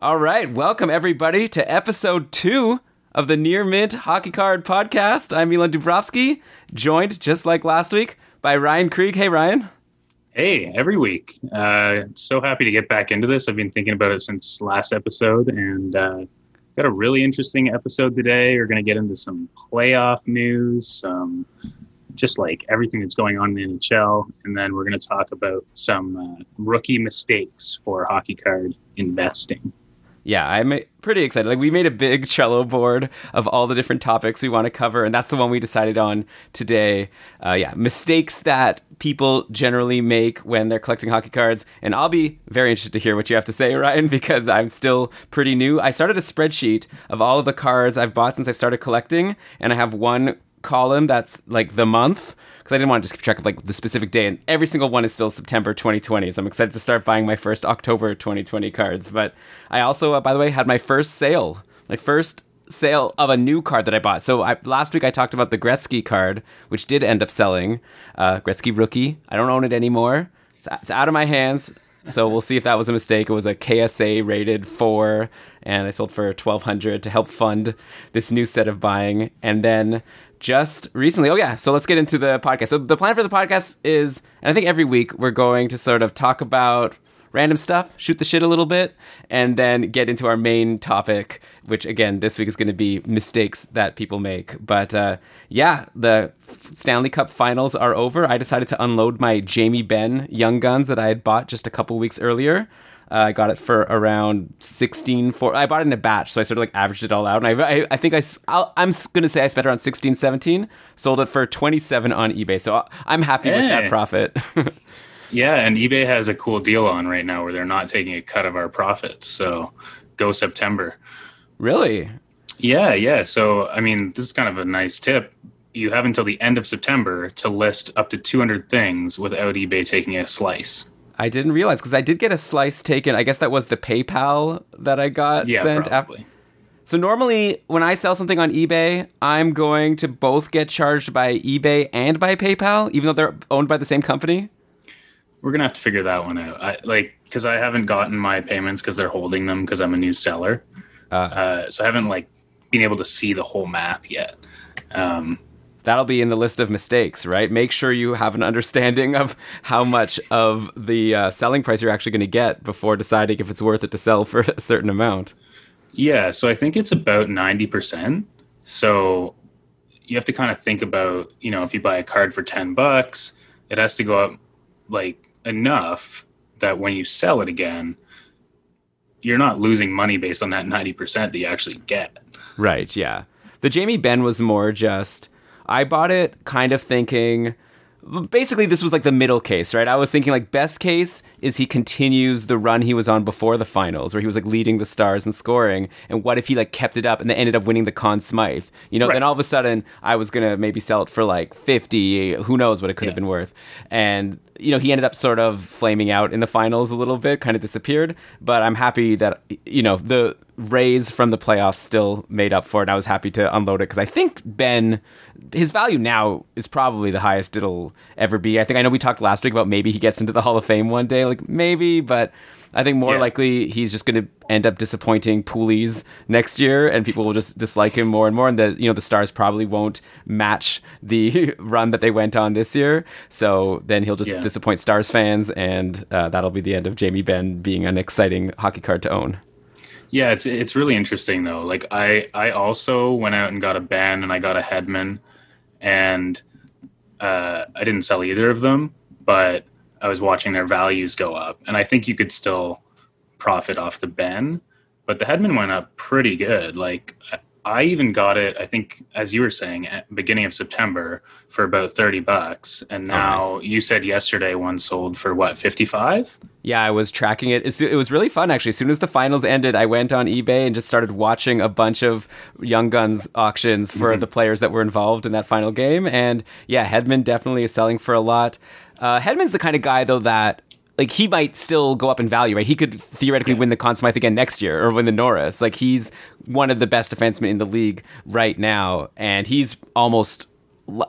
All right, welcome everybody to episode two of the Near Mint Hockey Card Podcast. I'm Milan Dubrovsky, joined just like last week by Ryan Krieg. Hey, Ryan. Hey, every week. Uh, so happy to get back into this. I've been thinking about it since last episode, and uh, got a really interesting episode today. We're going to get into some playoff news, some just like everything that's going on in the NHL, and then we're going to talk about some uh, rookie mistakes for hockey card investing yeah, I'm pretty excited. Like we made a big Trello board of all the different topics we want to cover, and that's the one we decided on today. Uh, yeah, mistakes that people generally make when they're collecting hockey cards, and I'll be very interested to hear what you have to say, Ryan, because I'm still pretty new. I started a spreadsheet of all of the cards I've bought since I've started collecting, and I have one column that's like the month because I didn't want to just keep track of like the specific day, and every single one is still September 2020. So I'm excited to start buying my first October 2020 cards. But I also, uh, by the way, had my first sale, my first sale of a new card that I bought. So I, last week I talked about the Gretzky card, which did end up selling. Uh, Gretzky rookie. I don't own it anymore. It's, it's out of my hands. So we'll see if that was a mistake. It was a PSA rated four, and I sold for twelve hundred to help fund this new set of buying. And then just recently. Oh yeah, so let's get into the podcast. So the plan for the podcast is, and I think every week we're going to sort of talk about random stuff, shoot the shit a little bit, and then get into our main topic, which again this week is going to be mistakes that people make. But uh, yeah, the Stanley Cup Finals are over. I decided to unload my Jamie Benn Young Guns that I had bought just a couple weeks earlier. Uh, I got it for around 16 for I bought it in a batch, so I sort of like averaged it all out. And I, I, I think I, i am going to say I spent around 16, 17, sold it for 27 on eBay. So I'm happy hey. with that profit. yeah, and eBay has a cool deal on right now where they're not taking a cut of our profits. So go September. Really? Yeah, yeah. So, I mean, this is kind of a nice tip. You have until the end of September to list up to 200 things without eBay taking a slice. I didn't realize because I did get a slice taken. I guess that was the PayPal that I got yeah, sent. Probably. After. So normally, when I sell something on eBay, I'm going to both get charged by eBay and by PayPal, even though they're owned by the same company. We're gonna have to figure that one out. I, like, because I haven't gotten my payments because they're holding them because I'm a new seller. Uh, uh, so I haven't like been able to see the whole math yet. Um, that'll be in the list of mistakes, right? Make sure you have an understanding of how much of the uh, selling price you're actually going to get before deciding if it's worth it to sell for a certain amount. Yeah, so I think it's about 90%. So you have to kind of think about, you know, if you buy a card for 10 bucks, it has to go up like enough that when you sell it again, you're not losing money based on that 90% that you actually get. Right, yeah. The Jamie Benn was more just I bought it kind of thinking basically this was like the middle case, right? I was thinking like best case is he continues the run he was on before the finals, where he was like leading the Stars and scoring. And what if he like kept it up and then ended up winning the Conn Smythe? You know, right. then all of a sudden I was gonna maybe sell it for like fifty. Who knows what it could yeah. have been worth? And you know, he ended up sort of flaming out in the finals a little bit, kind of disappeared. But I'm happy that you know the raise from the playoffs still made up for it. I was happy to unload it because I think Benn, his value now is probably the highest it'll ever be. I think I know we talked last week about maybe he gets into the Hall of Fame one day, like maybe, but I think more yeah. likely he's just going to end up disappointing Poolies next year, and people will just dislike him more and more. And the you know the Stars probably won't match the run that they went on this year, so then he'll just yeah. disappoint Stars fans, and uh, that'll be the end of Jamie Benn being an exciting hockey card to own. Yeah, it's it's really interesting though. Like I I also went out and got a Benn and I got a Hedman, and uh, I didn't sell either of them, but I was watching their values go up, and I think you could still profit off the Benn, but the Hedman went up pretty good. Like I even got it, I think, as you were saying, at beginning of September for about 30 bucks. And now oh, nice. you said yesterday one sold for what, 55? Yeah, I was tracking it. It was really fun, actually. As soon as the finals ended, I went on eBay and just started watching a bunch of Young Guns auctions for mm-hmm. the players that were involved in that final game. And yeah, Hedman definitely is selling for a lot. Uh, Hedman's the kind of guy, though, that like he might still go up in value, right? He could theoretically yeah. win the Conn Smythe again next year or win the Norris. Like he's one of the best defensemen in the league right now, and he's almost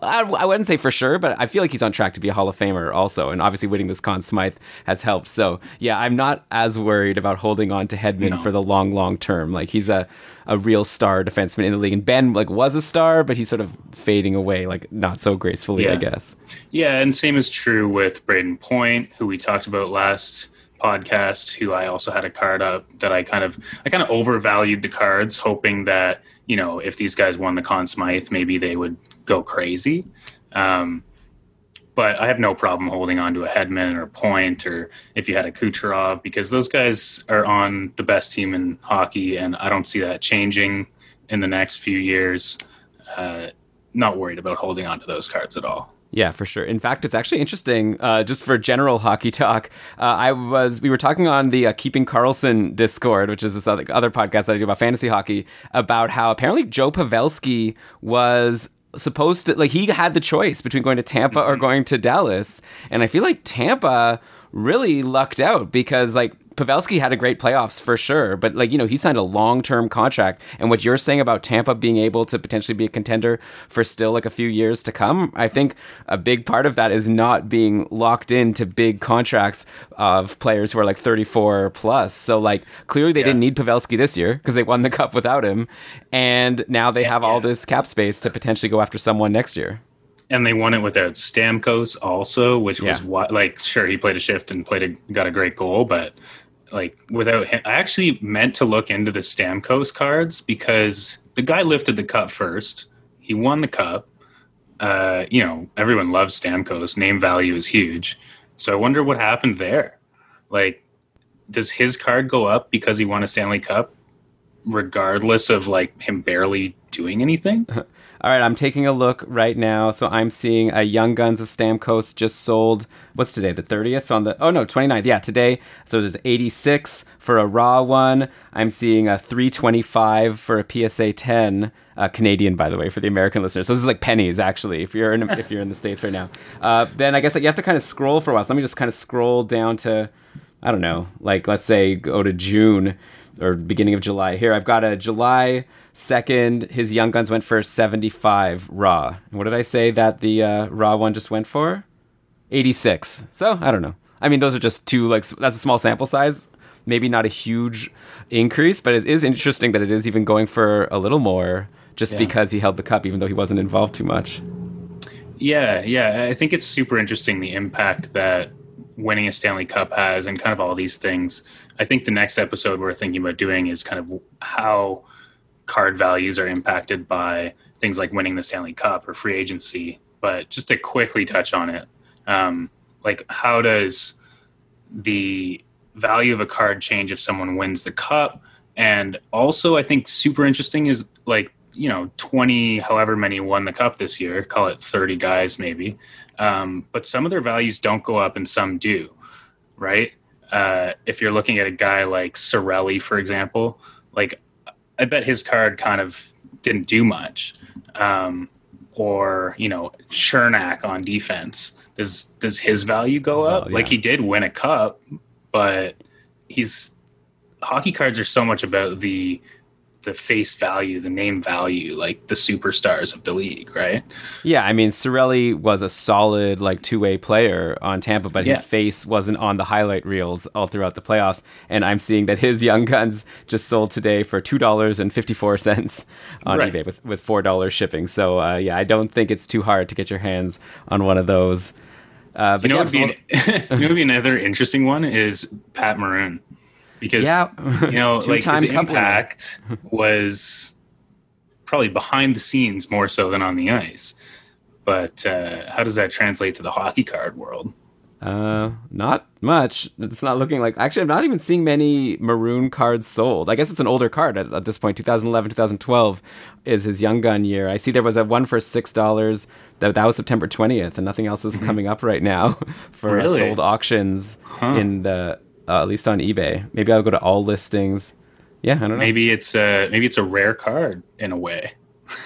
I, wouldn't say for sure, but I feel like he's on track to be a Hall of Famer also. And obviously, winning this Conn Smythe has helped. So, yeah, I'm not as worried about holding on to Hedman No. for the long, long term. Like, he's a, a real star defenseman in the league. And Benn, like, was a star, but he's sort of fading away, like, not so gracefully, I guess. Yeah, and same is true with Brayden Point, who we talked about last podcast, who I also had a card up that I kind of I kind of overvalued the cards, hoping that, you know, if these guys won the Conn Smythe, maybe they would go crazy. Um, but I have no problem holding on to a Hedman or a Point, or if you had a Kucherov, because those guys are on the best team in hockey, and I don't see that changing in the next few years. Uh, not worried about holding on to those cards at all. Yeah, for sure. In fact, it's actually interesting. Uh, just for general hockey talk, uh, I was we were talking on the uh, Keeping Carlson Discord, which is this other, other podcast that I do about fantasy hockey, about how apparently Joe Pavelski was supposed to like he had the choice between going to Tampa or mm-hmm. going to Dallas, and I feel like Tampa really lucked out because like Pavelski had a great playoffs for sure, but like you know he signed a long term contract, and what you're saying about Tampa being able to potentially be a contender for still like a few years to come, I think a big part of that is not being locked into big contracts of players who are like 34 plus. So like clearly they didn't need Pavelski this year because they won the cup without him, and now they have all this cap space to potentially go after someone next year. and they won it without Stamkos also, which was Yeah. why, like, sure, he played a shift and played a got a great goal, but like without him, I actually meant to look into the Stamkos cards because the guy lifted the cup first. He won the cup. Uh, you know, everyone loves Stamkos. Name value is huge. So I wonder what happened there. Like, does his card go up because he won a Stanley Cup, regardless of like him barely doing anything? All right, I'm taking a look right now. So I'm seeing a Young Guns of Stamkos just sold. What's today? The 30th? So on the oh no, 29th. Yeah, today. So there's 86 for a raw one. I'm seeing a 325 for a PSA 10. Uh, Canadian, by the way, for the American listeners. So this is like pennies, actually. If you're in if you're in the states right now, uh, then I guess like, you have to kind of scroll for a while. So let me just kind of scroll down to, I don't know, like let's say go to June or beginning of July. Here, I've got a July second. His Young Guns went for seventy five raw. And what did I say that the uh, raw one just went for? Eighty six. So I don't know. I mean, those are just two like that's a small sample size. Maybe not a huge increase, but it is interesting that it is even going for a little more just Yeah. because he held the cup, even though he wasn't involved too much. Yeah, yeah. I think it's super interesting the impact that winning a Stanley Cup has and kind of all these things. I think the next episode we're thinking about doing is kind of how card values are impacted by things like winning the Stanley Cup or free agency. But just to quickly touch on it, um, like how does the value of a card change if someone wins the cup? And also, I think super interesting is like you know 20 however many won the cup this year call it 30 guys maybe um, but some of their values don't go up and some do right uh, if you're looking at a guy like Cirelli for example like i bet his card kind of didn't do much. Um, or you know Cernak on defense does does his value go up? Well, like he did win a cup but he's hockey cards are so much about the the face value, the name value, like the superstars of the league, right? Yeah, I mean, Cirelli was a solid like two way player on Tampa, but Yeah. his face wasn't on the highlight reels all throughout the playoffs. And I'm seeing that his Young Guns just sold today for two dollars and fifty four cents on Right. eBay with with four dollars shipping. So uh, yeah, I don't think it's too hard to get your hands on one of those. Uh, but You know, yeah, would be, you know what would be another interesting one is Pat Maroon, because Yeah. you know, like his impact was probably behind the scenes more so than on the ice. But uh, how does that translate to the hockey card world? Uh, not much. It's not looking like. Actually, I'm not even seeing many maroon cards sold. I guess it's an older card at, at this point. 2011, 2012 is his Young Gun year. I see there was a one for six dollars. That that was September 20th, and nothing else is coming up right now for Mm-hmm. Really? sold auctions in the uh, at least on eBay. Maybe I'll go to all listings. Yeah, I don't know. Maybe it's a maybe it's a rare card in a way.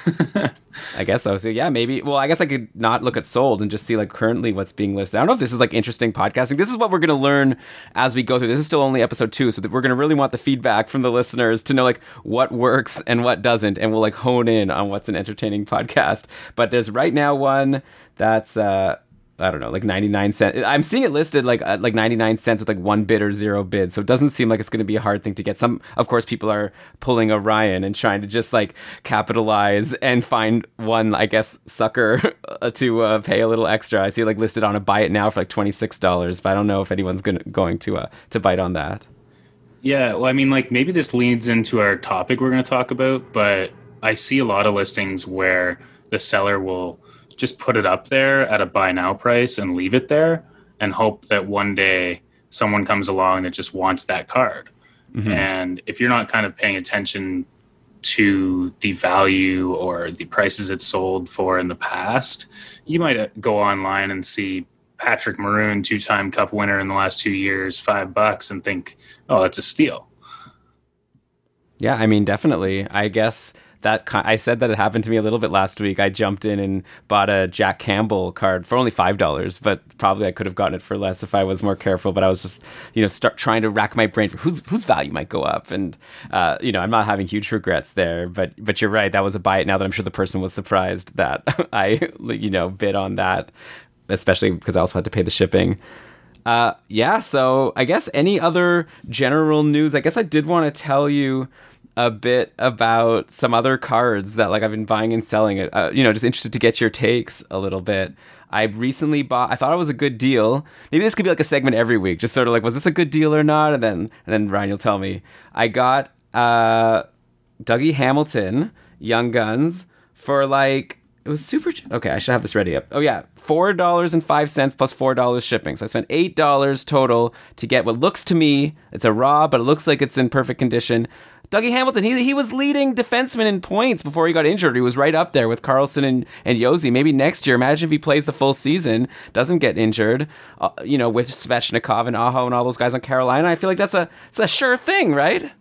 I guess so. So yeah, maybe. Well, I guess I could not look at sold and just see like currently what's being listed. I don't know if this is like interesting podcasting. This is what we're going to learn as we go through. This is still only episode two, so we're going to really want the feedback from the listeners to know like what works and what doesn't, and we'll like hone in on what's an entertaining podcast. But there's right now one that's uh I don't know, like 99 cents. I'm seeing it listed like uh, like 99 cents with like one bid or zero bid. So it doesn't seem like it's going to be a hard thing to get. Some, of course, people are pulling Orion and trying to just like capitalize and find one, I guess, sucker to uh, pay a little extra. I see like listed on a buy it now for like $26, but I don't know if anyone's gonna, going to uh, to bite on that. Yeah, well, I mean, like maybe this leads into our topic we're going to talk about, but I see a lot of listings where the seller will just put it up there at a buy now price and leave it there and hope that one day someone comes along that just wants that card. Mm-hmm. And if you're not kind of paying attention to the value or the prices it's sold for in the past, you might uh, go online and see Patrick Maroon, two time cup winner in the last two years, five bucks, and think, oh, that's a steal. Yeah, I mean, definitely. I guess that I said that it happened to me a little bit last week. I jumped in and bought a Jack Campbell card for only five dollars, but probably I could have gotten it for less if I was more careful. But I was just you know start trying to rack my brain for whose whose value might go up, and uh, you know I'm not having huge regrets there. But but you're right, that was a buy it now that I'm sure the person was surprised that I you know bid on that, especially because I also had to pay the shipping. Uh, yeah, so I guess any other general news? I guess I did want to tell you a bit about some other cards that like I've been buying and selling it. Uh, you know, just interested to get your takes a little bit. I recently bought. I thought it was a good deal. Maybe this could be like a segment every week, just sort of like, was this a good deal or not? And then and then Ryan, you'll tell me. I got uh, Dougie Hamilton, Young Guns, for like it was super. Okay, I should have this ready up. Oh yeah, four dollars and five cents plus four dollars shipping. So I spent eight dollars total to get what looks to me it's a raw, but it looks like it's in perfect condition. Dougie Hamilton, he, he was leading defenseman in points before he got injured. He was right up there with Carlson and, and Josi. Maybe next year, imagine if he plays the full season, doesn't get injured, uh, you know, with Svechnikov and Aho and all those guys on Carolina. I feel like that's a, it's a sure thing, right?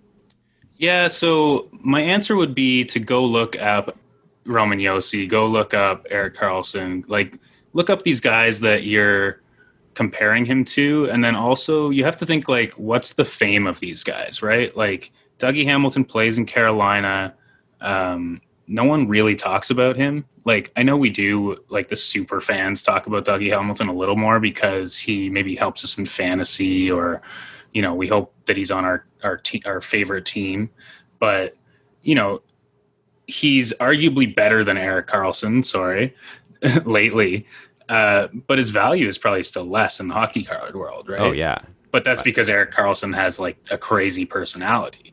Yeah, so my answer would be to go look up Roman Josi, go look up Erik Karlsson, like look up these guys that you're comparing him to and then also you have to think like what's the fame of these guys right like Dougie Hamilton plays in Carolina. Um, no one really talks about him. Like I know we do, like the super fans talk about Dougie Hamilton a little more because he maybe helps us in fantasy, or you know, we hope that he's on our our te- our favorite team. But you know, he's arguably better than Erik Karlsson. Sorry, lately, uh, but his value is probably still less in the hockey card world, right? Oh yeah, but that's because Erik Karlsson has like a crazy personality.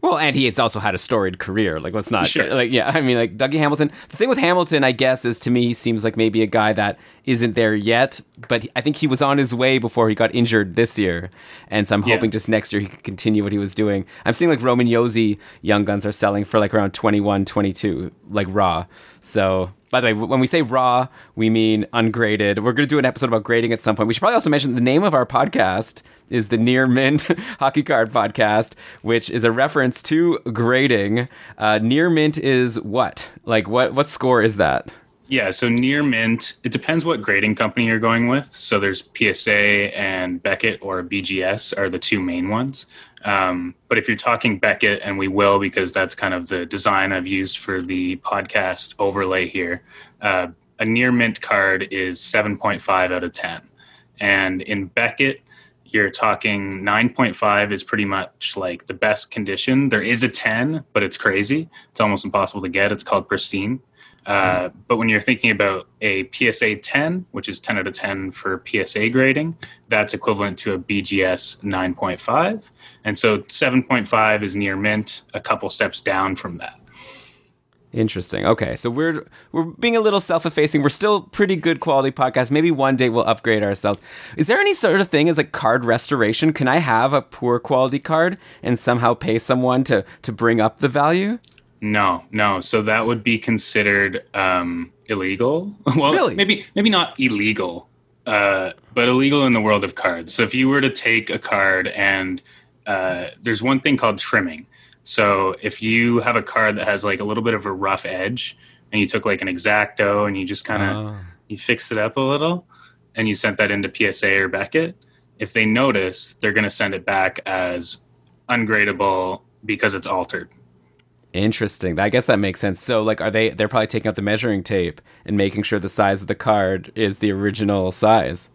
Well, and he has also had a storied career. Like, let's not sure. like, yeah. I mean, like Dougie Hamilton. The thing with Hamilton, I guess, is to me he seems like maybe a guy that isn't there yet, but I think he was on his way before he got injured this year, and so I'm hoping yeah. just next year he could continue what he was doing. I'm seeing like Roman Josi Young Guns are selling for like around 21, 22, like raw. So by the way, when we say raw, we mean ungraded. We're going to do an episode about grading at some point. We should probably also mention the name of our podcast is the Near Mint Hockey Card Podcast, which is a reference to grading. Uh, near Mint is what? Like what? What score is that? Yeah, so near mint, it depends what grading company you're going with. So there's PSA and Beckett or BGS are the two main ones. Um, but if you're talking Beckett, and we will because that's kind of the design I've used for the podcast overlay here, uh, a near mint card is 7.5 out of 10. And in Beckett, you're talking 9.5 is pretty much like the best condition. There is a 10, but it's crazy. It's almost impossible to get. It's called pristine. Uh, but when you're thinking about a PSA 10, which is 10 out of 10 for PSA grading, that's equivalent to a BGS 9.5. And so 7.5 is near mint, a couple steps down from that. Interesting. Okay, so we're we're being a little self-effacing. We're still pretty good quality podcast. Maybe one day we'll upgrade ourselves. Is there any sort of thing as a card restoration? Can I have a poor quality card and somehow pay someone to to bring up the value? No, no. So that would be considered um, illegal. well, really? maybe maybe not illegal, uh, but illegal in the world of cards. So if you were to take a card and uh, there's one thing called trimming. So if you have a card that has like a little bit of a rough edge, and you took like an exacto and you just kind of Oh. you fixed it up a little and you sent that into PSA or Beckett, if they notice, they're going to send it back as ungradable because it's altered. Interesting. I guess that makes sense. So, like, are they? They're probably taking out the measuring tape and making sure the size of the card is the original size.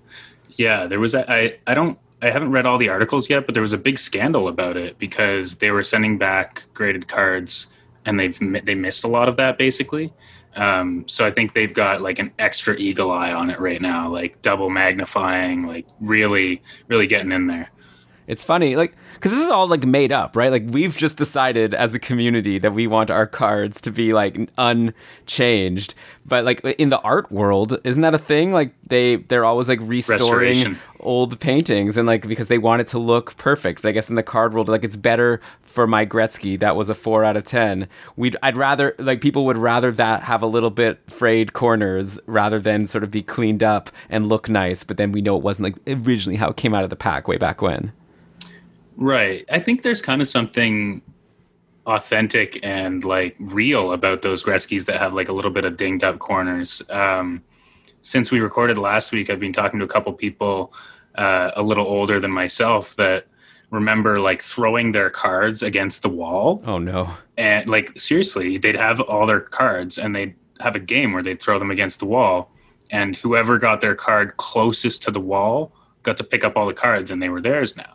Yeah, there was a, I I don't I haven't read all the articles yet, but there was a big scandal about it because they were sending back graded cards and they've they missed a lot of that basically. Um, so I think they've got like an extra eagle eye on it right now, like double magnifying, like really really getting in there. It's funny, like, because this is all like made up, right? Like, we've just decided as a community that we want our cards to be like unchanged. But like in the art world, isn't that a thing? Like they they're always like restoring old paintings and like because they want it to look perfect. But I guess in the card world, like it's better for my Gretzky that was a four out of ten. We'd I'd rather like people would rather that have a little bit frayed corners rather than sort of be cleaned up and look nice. But then we know it wasn't like originally how it came out of the pack way back when. Right. I think there's kind of something authentic and like real about those Gretzky's that have like a little bit of dinged up corners. Um, since we recorded last week, I've been talking to a couple people uh, a little older than myself that remember like throwing their cards against the wall Oh no. and like seriously they'd have all their cards and they'd have a game where they'd throw them against the wall and whoever got their card closest to the wall got to pick up all the cards and they were theirs now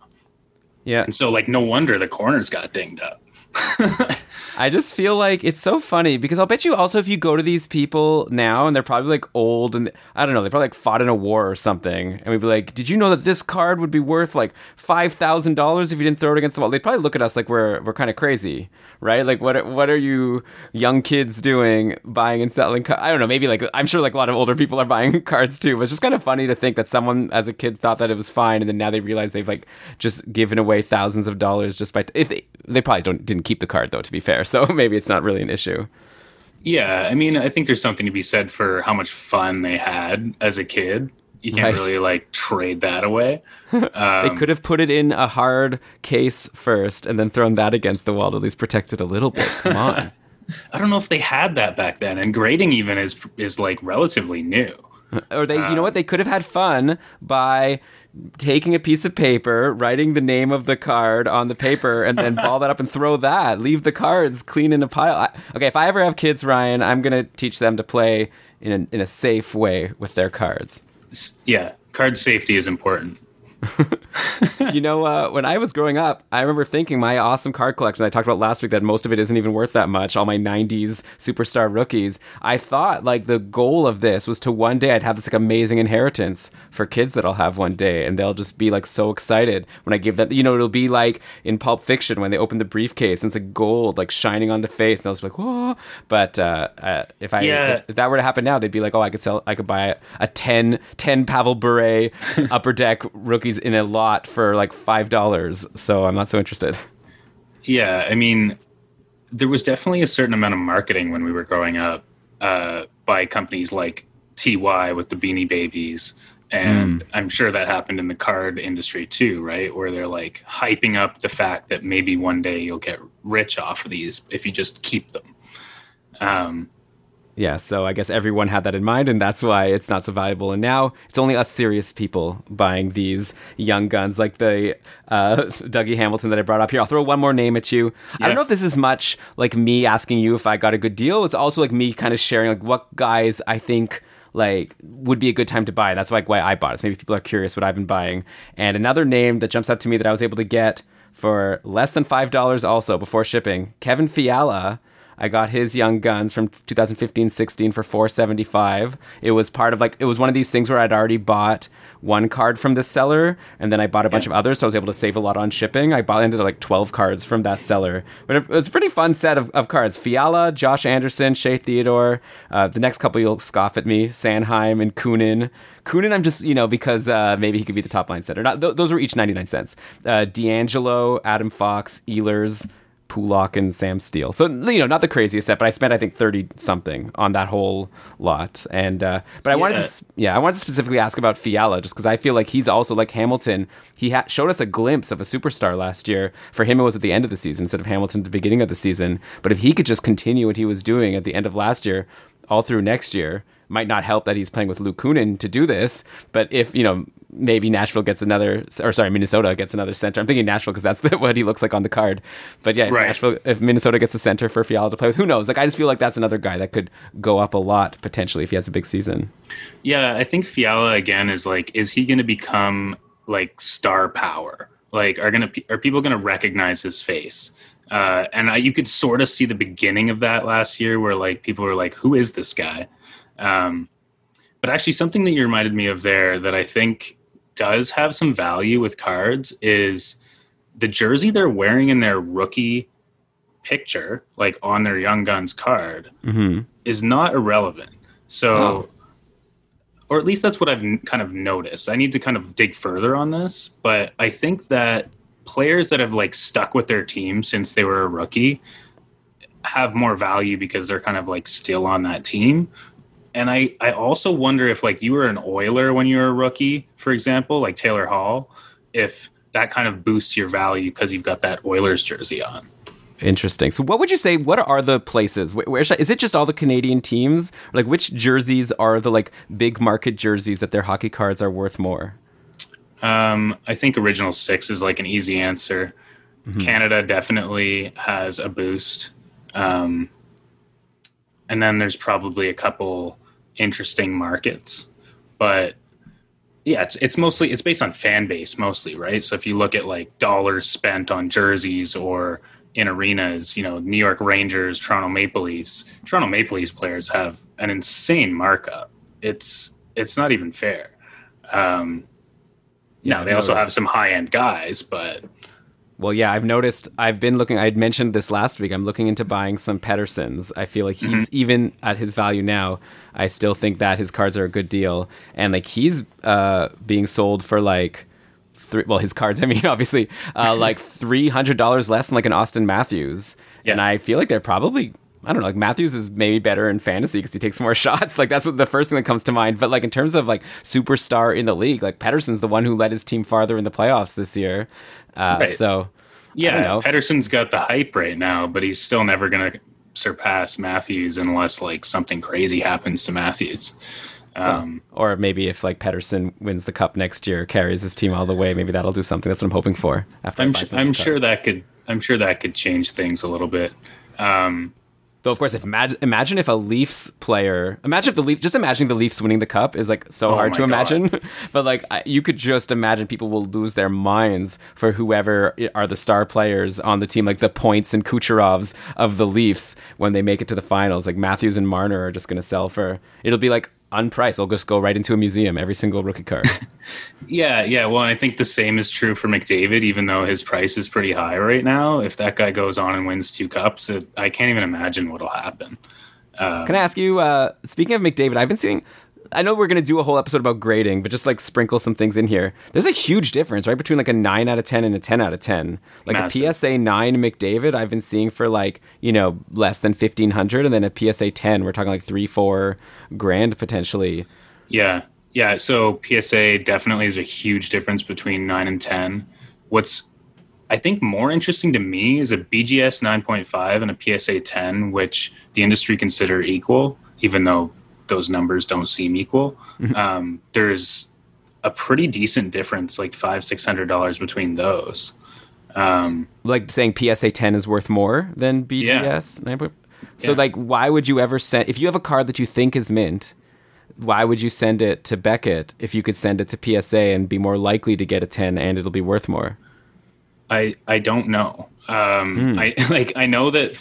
Yeah. and so, like, no wonder the corners got dinged up. I just feel like it's so funny because I'll bet you also if you go to these people now and they're probably like old and I don't know, they probably like fought in a war or something. And we'd be like, Did you know that this card would be worth like five thousand dollars if you didn't throw it against the wall? They'd probably look at us like we're we're kind of crazy, right? Like what what are you young kids doing buying and selling I don't know, maybe like I'm sure like a lot of older people are buying cards too, but it's just kind of funny to think that someone as a kid thought that it was fine and then now they realize they've like just given away thousands of dollars just by if they they probably don't didn't keep the card though to be fair so maybe it's not really an issue Yeah, I mean, I think there's something to be said for how much fun they had as a kid. You can't Right. really like trade that away. they Um, could have put it in a hard case first and then thrown that against the wall to at least protect it a little bit come on I don't know if they had that back then, and grading even is is like relatively new. or they you know what they could have had fun by taking a piece of paper writing the name of the card on the paper and then ball that up and throw that. Leave the cards clean in a pile. I, okay if i ever have kids ryan i'm going to teach them to play in a, in a safe way with their cards. Yeah, card safety is important. you know, uh, when I was growing up, I remember thinking my awesome card collection. I talked about last week that most of it isn't even worth that much. All my '90s superstar rookies. I thought like the goal of this was to one day I'd have this like amazing inheritance for kids that I'll have one day, and they'll just be like so excited when I give that. You know, it'll be like in Pulp Fiction when they open the briefcase and it's like gold like shining on the face, and they'll just be like, "Whoa!" But uh, uh, if I Yeah. if, that were to happen now, they'd be like, "Oh, I could sell, I could buy a 10, 10 Pavel Bure upper deck rookies in a lot for like five dollars." So I'm not so interested. Yeah, I mean, there was definitely a certain amount of marketing when we were growing up uh, by companies like TY with the Beanie Babies. And I'm sure that happened in the card industry too, right? Where they're like hyping up the fact that maybe one day you'll get rich off of these if you just keep them. Um, Yeah, so I guess everyone had that in mind, and that's why it's not so valuable. And now it's only us serious people buying these young guns, like the uh, Dougie Hamilton that I brought up here. I'll throw one more name at you. I don't know if this is much like me asking you if I got a good deal. It's also like me kind of sharing like what guys I think like would be a good time to buy. That's like why I bought it. So maybe people are curious what I've been buying. And another name that jumps out to me that I was able to get for less than five dollars also before shipping. Kevin Fiala. I got his Young Guns from 2015-16 for 475. It was part of like it was one of these things where I'd already bought one card from this seller and then I bought a bunch of others, so I was able to save a lot on shipping. I bought ended up like 12 cards from that seller. But it was a pretty fun set of, of cards. Fiala, Josh Anderson, Shea Theodore. Uh, the next couple you'll scoff at me, Sanheim and Kunin. Kunin, I'm just, you know, because uh, maybe he could be the top line setter. Not, th- those were each 99 cents. Uh, DeAngelo, Adam Fox, Ehlers, Kulak and Sam Steel. So you know, not the craziest set, but I spent I think thirty something on that whole lot. And uh, but I yeah. wanted to yeah I wanted to specifically ask about Fiala just because I feel like he's also like Hamilton. He ha- showed us a glimpse of a superstar last year. For him, it was at the end of the season instead of Hamilton at the beginning of the season. But if he could just continue what he was doing at the end of last year, all through next year might not help that he's playing with Luke Kunin to do this, but if you know maybe Nashville gets another, or sorry, Minnesota gets another center. I'm thinking Nashville because that's the, what he looks like on the card. But yeah, if right. Nashville, if Minnesota gets a center for Fiala to play with, who knows? Like I just feel like that's another guy that could go up a lot potentially if he has a big season. Yeah, I think Fiala again is like, is he going to become like star power? Like, are gonna are people going to recognize his face? Uh, and I, you could sort of see the beginning of that last year, where like people were like, "Who is this guy?" Um, but actually, something that you reminded me of there that I think does have some value with cards is the jersey they're wearing in their rookie picture, like on their Young Guns card, mm-hmm. is not irrelevant. So, oh. or at least that's what I've kind of noticed. I need to kind of dig further on this, but I think that players that have like stuck with their team since they were a rookie have more value because they're kind of like still on that team and I, I also wonder if like you were an Oiler when you were a rookie, for example, like Taylor Hall, if that kind of boosts your value because you've got that Oilers jersey on. Interesting. So, what would you say? What are the places? Where, should, is it just all the Canadian teams? Like, which jerseys are the like big market jerseys that their hockey cards are worth more? Um, I think Original Six is like an easy answer. Mm-hmm. Canada definitely has a boost. Um, and then there's probably a couple interesting markets, but yeah, it's it's mostly it's based on fan base mostly, right? So if you look at like dollars spent on jerseys or in arenas, you know, New York Rangers, Toronto Maple Leafs, Toronto Maple Leafs players have an insane markup. It's it's not even fair. Um, yeah, they also have some high end guys, but well, yeah, I've noticed. I've been looking. I had mentioned this last week. I'm looking into buying some Petterssons. I feel like he's mm-hmm. even at his value now. I still think that his cards are a good deal, and like he's uh, being sold for like three. Well, his cards. I mean, obviously, uh, like three hundred dollars less than like an Auston Matthews, yeah. and I feel like they're probably I don't know, like Matthews is maybe better in fantasy because he takes more shots. Like that's what the first thing that comes to mind. But like in terms of like superstar in the league, like Pettersson's the one who led his team farther in the playoffs this year. Uh, right. So yeah, Pettersson's got the hype right now, but he's still never going to surpass Matthews unless like something crazy happens to Matthews. Um, or maybe if like Pettersson wins the cup next year, carries his team all the way, maybe that'll do something. That's what I'm hoping for. After I'm, sh- I'm sure that could I'm sure that could change things a little bit. Um, Though, of course, if imagine, imagine if a Leafs player, imagine if the Leaf, just imagining the Leafs winning the cup is like so oh hard to imagine. but like, you could just imagine people will lose their minds for whoever are the star players on the team, like the points and Kucherovs of the Leafs when they make it to the finals. Like Matthews and Marner are just going to sell for. It'll be like unpriced. They'll just go right into a museum, every single rookie card. yeah, yeah. Well, I think the same is true for McDavid, even though his price is pretty high right now. If that guy goes on and wins two cups, it, I can't even imagine what'll happen. Um, Can I ask you, uh, speaking of McDavid, I've been seeing I know we're going to do a whole episode about grading, but just like sprinkle some things in here. There's a huge difference, right, between like a 9 out of 10 and a 10 out of 10. Like Massive. a PSA 9 McDavid, I've been seeing for like, you know, less than 1500 and then a PSA 10, we're talking like 3 4 grand potentially. Yeah. Yeah, so PSA definitely is a huge difference between 9 and 10. What's I think more interesting to me is a BGS 9.5 and a PSA 10, which the industry consider equal, even though those numbers don't seem equal. Mm-hmm. Um, there's a pretty decent difference, like five six hundred dollars between those. Um, like saying PSA ten is worth more than BGS. Yeah. So yeah. like, why would you ever send if you have a card that you think is mint? Why would you send it to Beckett if you could send it to PSA and be more likely to get a ten and it'll be worth more? I I don't know. Um, hmm. I like I know that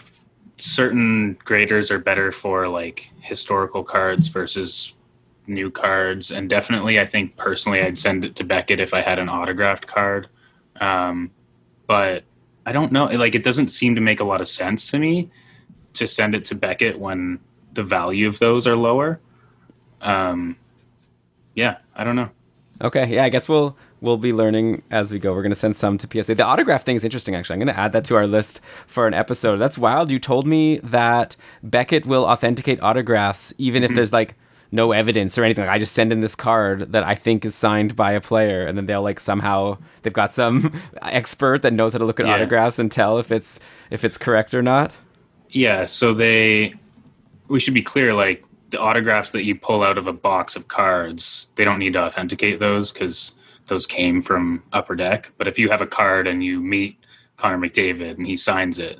certain graders are better for like historical cards versus new cards and definitely i think personally i'd send it to beckett if i had an autographed card. Um, but i don't know like it doesn't seem to make a lot of sense to me to send it to beckett when the value of those are lower. Um, yeah i don't know. Okay, yeah, I guess we'll we'll be learning as we go. We're going to send some to PSA. The autograph thing is interesting, actually. I'm going to add that to our list for an episode. That's wild. You told me that Beckett will authenticate autographs even if mm-hmm. there's like no evidence or anything. Like, I just send in this card that I think is signed by a player, and then they'll like somehow they've got some expert that knows how to look at Yeah. autographs and tell if it's if it's correct or not. Yeah, so they we should be clear like the autographs that you pull out of a box of cards, they don't need to authenticate those cuz those came from Upper Deck, but if you have a card and you meet Connor McDavid and he signs it,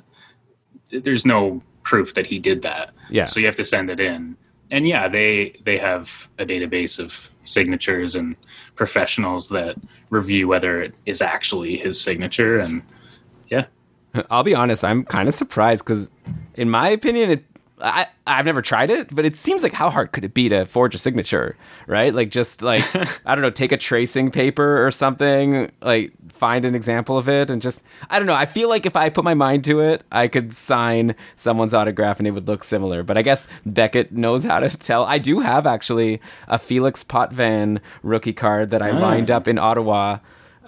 there's no proof that he did that. Yeah. So you have to send it in. And yeah, they they have a database of signatures and professionals that review whether it is actually his signature and yeah. I'll be honest, I'm kind of surprised because, in my opinion, it. I, I've never tried it, but it seems like how hard could it be to forge a signature, right? Like just like I don't know, take a tracing paper or something, like find an example of it, and just I don't know. I feel like if I put my mind to it, I could sign someone's autograph and it would look similar. But I guess Beckett knows how to tell. I do have actually a Felix Potvin rookie card that I ah. lined up in Ottawa.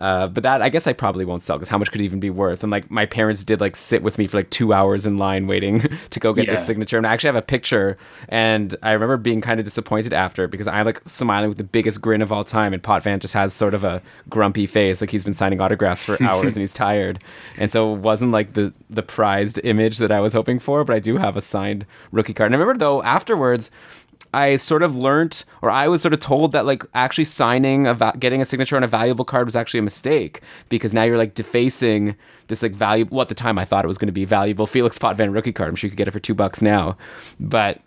Uh, but that I guess I probably won't sell because how much could it even be worth? And like my parents did like sit with me for like two hours in line waiting to go get this signature. And I actually have a picture, and I remember being kind of disappointed after because I'm like smiling with the biggest grin of all time, and Pot Potvin just has sort of a grumpy face, like he's been signing autographs for hours and he's tired, and so it wasn't like the the prized image that I was hoping for. But I do have a signed rookie card. And I remember though afterwards. I sort of learned, or I was sort of told that like actually signing a va- getting a signature on a valuable card was actually a mistake because now you're like defacing this like valuable. Well, at the time I thought it was going to be valuable Felix Potvin rookie card. I'm sure you could get it for two bucks now, but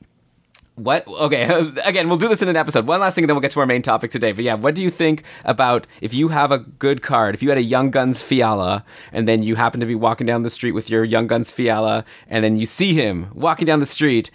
what? Okay, again, we'll do this in an episode. One last thing, and then we'll get to our main topic today. But yeah, what do you think about if you have a good card? If you had a Young Guns Fiala, and then you happen to be walking down the street with your Young Guns Fiala, and then you see him walking down the street.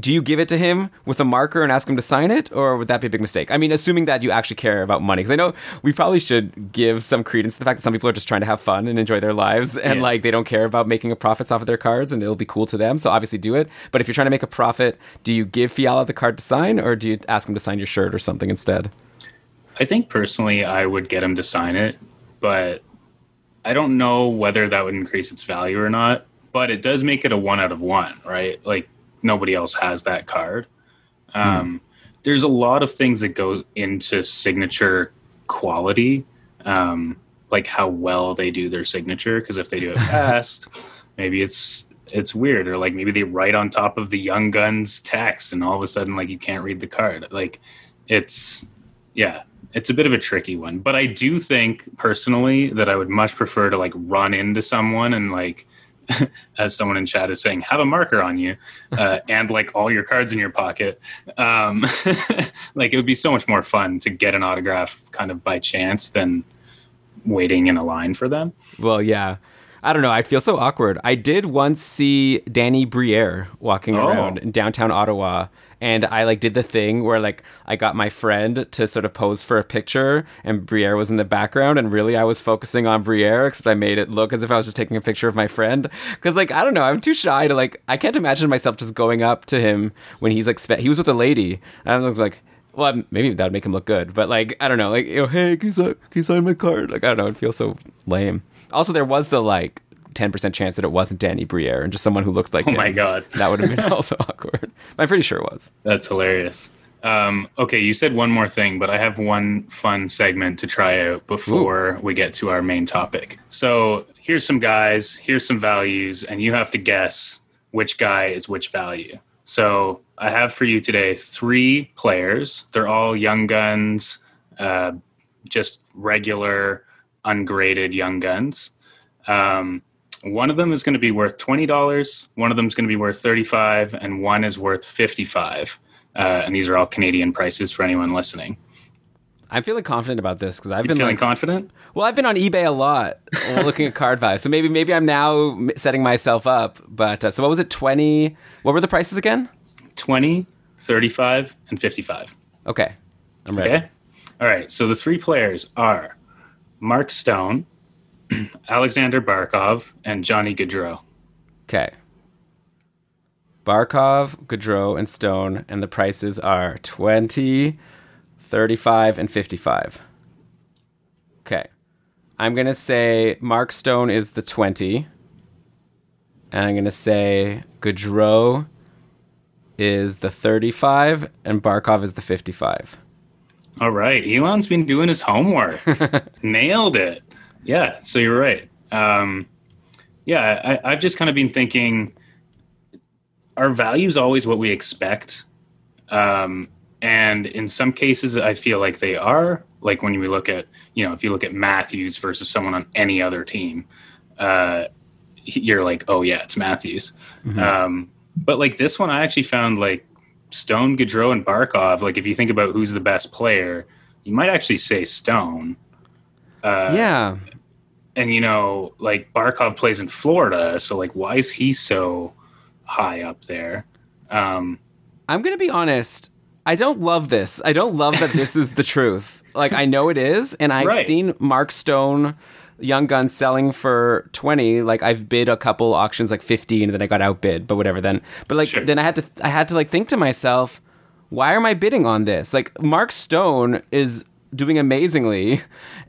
Do you give it to him with a marker and ask him to sign it, or would that be a big mistake? I mean, assuming that you actually care about money, because I know we probably should give some credence to the fact that some people are just trying to have fun and enjoy their lives, and Yeah. like they don't care about making a profits off of their cards, and it'll be cool to them. So obviously, do it. But if you're trying to make a profit, do you give Fiala the card to sign, or do you ask him to sign your shirt or something instead? I think personally, I would get him to sign it, but I don't know whether that would increase its value or not. But it does make it a one out of one, right? Like nobody else has that card. Um, There's a lot of things that go into signature quality, um, like how well they do their signature. Because if they do it fast, maybe it's it's weird, or like maybe they write on top of the Young Guns text, and all of a sudden, like you can't read the card. Like it's yeah it's a bit of a tricky one but i do think personally that i would much prefer to like run into someone and like as someone in chat is saying have a marker on you uh, and like all your cards in your pocket um, like it would be so much more fun to get an autograph kind of by chance than waiting in a line for them Well, yeah. I don't know. I'd feel so awkward. I did once see Danny Briere walking Oh. around in downtown Ottawa, and I like did the thing where like I got my friend to sort of pose for a picture, and Briere was in the background, and really I was focusing on Briere, except I made it look as if I was just taking a picture of my friend. Because like I don't know, I'm too shy to like I can't imagine myself just going up to him when he's like spe- he was with a lady, and I was like. Well, maybe that would make him look good, but like I don't know, like you know, hey, can you, sign, can you sign my card? Like I don't know, it feels so lame. Also, there was the like ten percent chance that it wasn't Danny Briere and just someone who looked like oh him. my god that would have been also awkward. I'm pretty sure it was. That's hilarious. Um, okay, you said one more thing, but I have one fun segment to try out before we get to our main topic. So here's some guys, here's some values, and you have to guess which guy is which value. So I have for you today three players. They're all young guns, uh, just regular, ungraded young guns. Um, one of them is going to be worth twenty dollars. One of them is going to be worth thirty-five, and one is worth fifty-five. Uh, and these are all Canadian prices for anyone listening. I'm feeling confident about this because I've You been feeling like, confident? well, I've been on eBay a lot looking at card value. So maybe maybe I'm now setting myself up. But uh, so what was it? Twenty? What were the prices again? 20, 35, and 55. Okay, I'm ready. Okay? All right. So the three players are Mark Stone, Alexander Barkov, and Johnny Gaudreau. Okay. Barkov, Gaudreau, and Stone, and the prices are 20, 35 and 55. Okay. I'm going to say Mark Stone is the 20. And I'm going to say Gaudreau is the 35 and Barkov is the 55. All right. Elon's been doing his homework. Nailed it. Yeah. So you're right. Um, yeah. I, I've just kind of been thinking our value is always what we expect. Um, and in some cases, I feel like they are. Like when we look at, you know, if you look at Matthews versus someone on any other team, uh, you're like, oh yeah, it's Matthews. Mm-hmm. Um, but like this one, I actually found like Stone, Gaudreau, and Barkov. Like if you think about who's the best player, you might actually say Stone. Uh, yeah. And you know, like Barkov plays in Florida, so like, why is he so high up there? Um, I'm gonna be honest. I don't love this. I don't love that this is the truth. Like I know it is, and I've right. seen Mark Stone young guns selling for 20 like i've bid a couple auctions like 15 and then i got outbid but whatever then but like sure. then i had to i had to like think to myself why am i bidding on this like mark stone is doing amazingly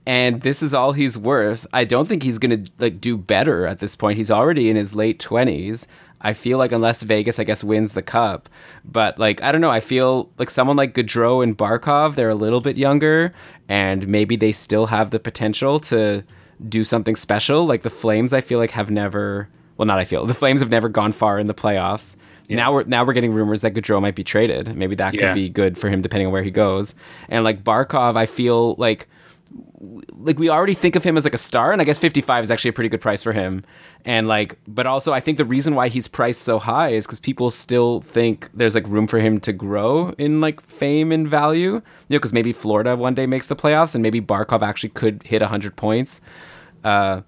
and this is all he's worth i don't think he's gonna like do better at this point he's already in his late 20s I feel like unless Vegas, I guess, wins the cup, but like I don't know, I feel like someone like Gaudreau and Barkov, they're a little bit younger, and maybe they still have the potential to do something special. Like the Flames, I feel like have never. Well, not I feel the Flames have never gone far in the playoffs. Yeah. Now we're now we're getting rumors that Gaudreau might be traded. Maybe that yeah. could be good for him depending on where he goes. And like Barkov, I feel like like we already think of him as like a star and i guess 55 is actually a pretty good price for him and like but also i think the reason why he's priced so high is because people still think there's like room for him to grow in like fame and value you know because maybe florida one day makes the playoffs and maybe barkov actually could hit 100 points uh,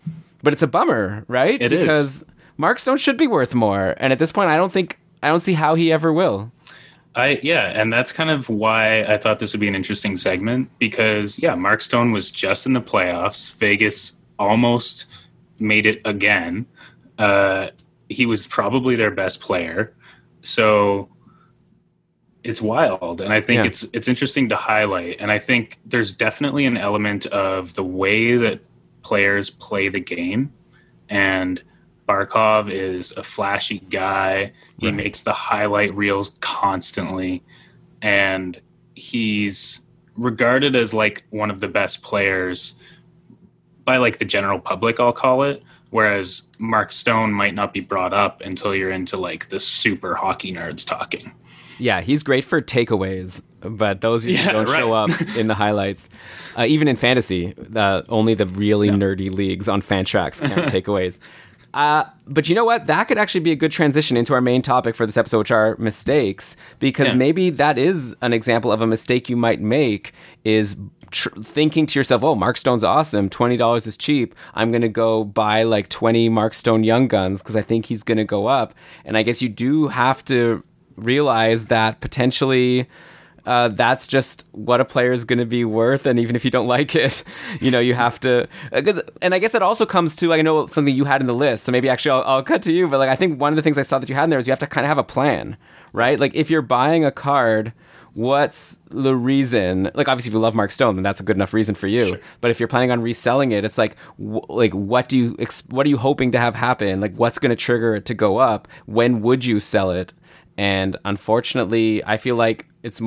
but it's a bummer right it because is. mark stone should be worth more and at this point i don't think i don't see how he ever will I yeah, and that's kind of why I thought this would be an interesting segment because yeah, Mark Stone was just in the playoffs. Vegas almost made it again. Uh, he was probably their best player, so it's wild, and I think yeah. it's it's interesting to highlight. And I think there's definitely an element of the way that players play the game, and Barkov is a flashy guy. He right. makes the highlight reels constantly, and he's regarded as like one of the best players by like the general public. I'll call it. Whereas Mark Stone might not be brought up until you're into like the super hockey nerds talking. Yeah, he's great for takeaways, but those yeah, don't right. show up in the highlights. Uh, even in fantasy, uh, only the really yeah. nerdy leagues on Fantrax count takeaways. Uh, but you know what? That could actually be a good transition into our main topic for this episode, which are mistakes, because yeah. maybe that is an example of a mistake you might make is tr- thinking to yourself, oh, Mark Stone's awesome. $20 is cheap. I'm going to go buy like 20 Mark Stone Young Guns because I think he's going to go up. And I guess you do have to realize that potentially uh, that's just what a player is going to be worth. And even if you don't like it, you know, you have to. Uh, and I guess that also comes to, I know something you had in the list. So maybe actually I'll, I'll cut to you. But like, I think one of the things I saw that you had in there is you have to kind of have a plan, right? Like, if you're buying a card, what's the reason like obviously if you love mark stone then that's a good enough reason for you sure. but if you're planning on reselling it it's like w- like what do you ex- what are you hoping to have happen like what's going to trigger it to go up when would you sell it and unfortunately i feel like it's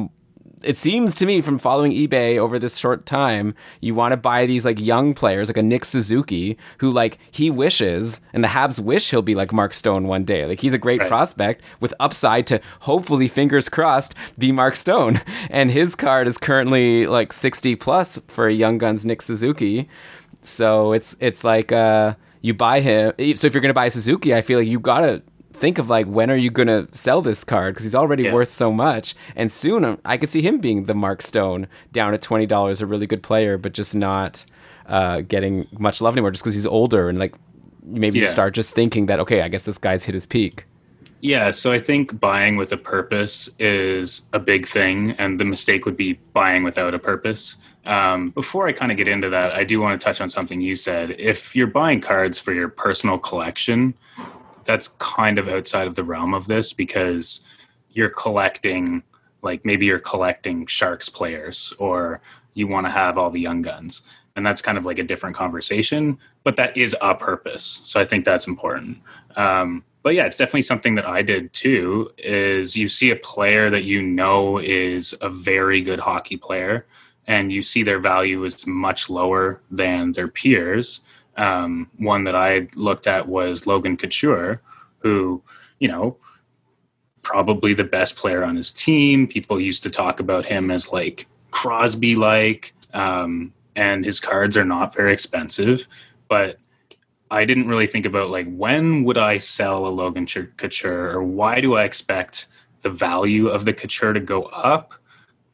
it seems to me from following eBay over this short time, you want to buy these like young players, like a Nick Suzuki, who like he wishes, and the Habs wish he'll be like Mark Stone one day. Like he's a great right. prospect with upside to hopefully, fingers crossed, be Mark Stone. And his card is currently like 60 plus for a Young Guns Nick Suzuki. So it's it's like uh, you buy him. So if you're gonna buy Suzuki, I feel like you gotta think of like when are you going to sell this card because he's already yeah. worth so much and soon um, i could see him being the mark stone down at $20 a really good player but just not uh, getting much love anymore just because he's older and like maybe yeah. you start just thinking that okay i guess this guy's hit his peak yeah, so I think buying with a purpose is a big thing, and the mistake would be buying without a purpose. Um, before I kind of get into that, I do want to touch on something you said. If you're buying cards for your personal collection, that's kind of outside of the realm of this because you're collecting Like maybe you're collecting Sharks players or you want to have all the young guns. And that's kind of like a different conversation, but that is a purpose. So I think that's important. Um, but yeah, it's definitely something that I did too. Is you see a player that you know is a very good hockey player, and you see their value is much lower than their peers. Um, one that I looked at was Logan Couture, who you know probably the best player on his team. People used to talk about him as like Crosby like, um, and his cards are not very expensive, but I didn't really think about like when would I sell a Logan Couture or why do I expect the value of the Couture to go up?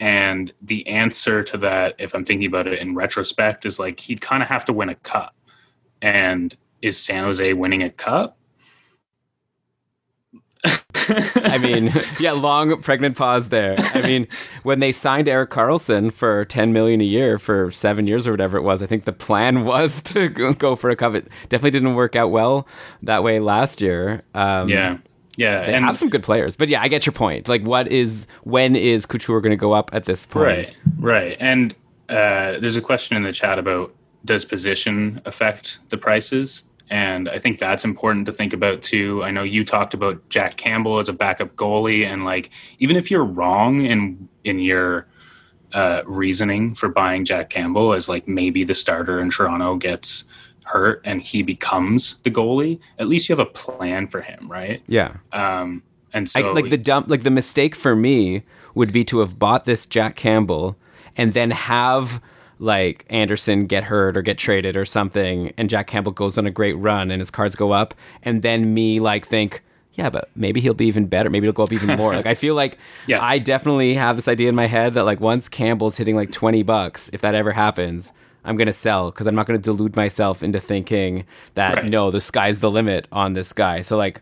And the answer to that, if I'm thinking about it in retrospect, is like he'd kind of have to win a cup. And is San Jose winning a cup? I mean, yeah, long pregnant pause there. I mean, when they signed Erik Karlsson for 10 million a year for 7 years or whatever it was, I think the plan was to go for a cup. It definitely didn't work out well that way last year. Um, yeah. Yeah, they and have some good players, but yeah, I get your point. Like, what is when is Couture going to go up at this point? Right, right. And uh, there's a question in the chat about does position affect the prices? And I think that's important to think about too. I know you talked about Jack Campbell as a backup goalie, and like even if you're wrong in in your uh, reasoning for buying Jack Campbell as like maybe the starter in Toronto gets hurt and he becomes the goalie, at least you have a plan for him, right? Yeah. Um, and so I, like the dump, like the mistake for me would be to have bought this Jack Campbell and then have like Andersen get hurt or get traded or something, and Jack Campbell goes on a great run and his cards go up, and then me like think, yeah, but maybe he'll be even better. Maybe he'll go up even more. like I feel like yeah. I definitely have this idea in my head that like once Campbell's hitting like twenty bucks, if that ever happens, I'm gonna sell because I'm not gonna delude myself into thinking that right. no, the sky's the limit on this guy. So like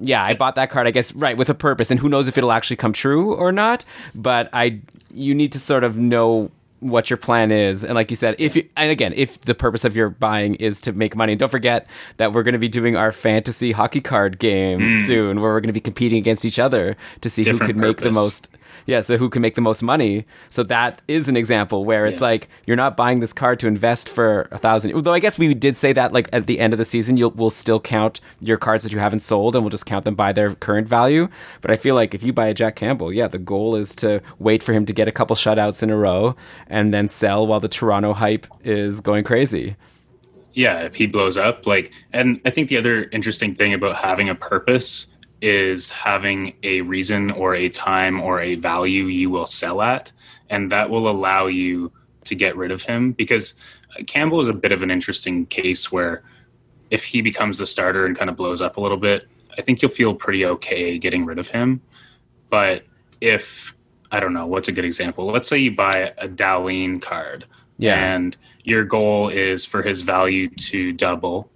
yeah, I bought that card, I guess, right, with a purpose, and who knows if it'll actually come true or not. But I, you need to sort of know what your plan is. And like you said if you and again if the purpose of your buying is to make money don't forget that we're going to be doing our fantasy hockey card game mm. soon where we're going to be competing against each other to see Different who could make the most yeah, so who can make the most money? So that is an example where it's yeah. like you're not buying this card to invest for a thousand. Though I guess we did say that like at the end of the season, you'll we'll still count your cards that you haven't sold, and we'll just count them by their current value. But I feel like if you buy a Jack Campbell, yeah, the goal is to wait for him to get a couple shutouts in a row and then sell while the Toronto hype is going crazy yeah if he blows up like and i think the other interesting thing about having a purpose is having a reason or a time or a value you will sell at, and that will allow you to get rid of him because Campbell is a bit of an interesting case where if he becomes the starter and kind of blows up a little bit, I think you'll feel pretty okay getting rid of him. But if I don't know, what's a good example? Let's say you buy a Dahlin card, yeah. and your goal is for his value to double,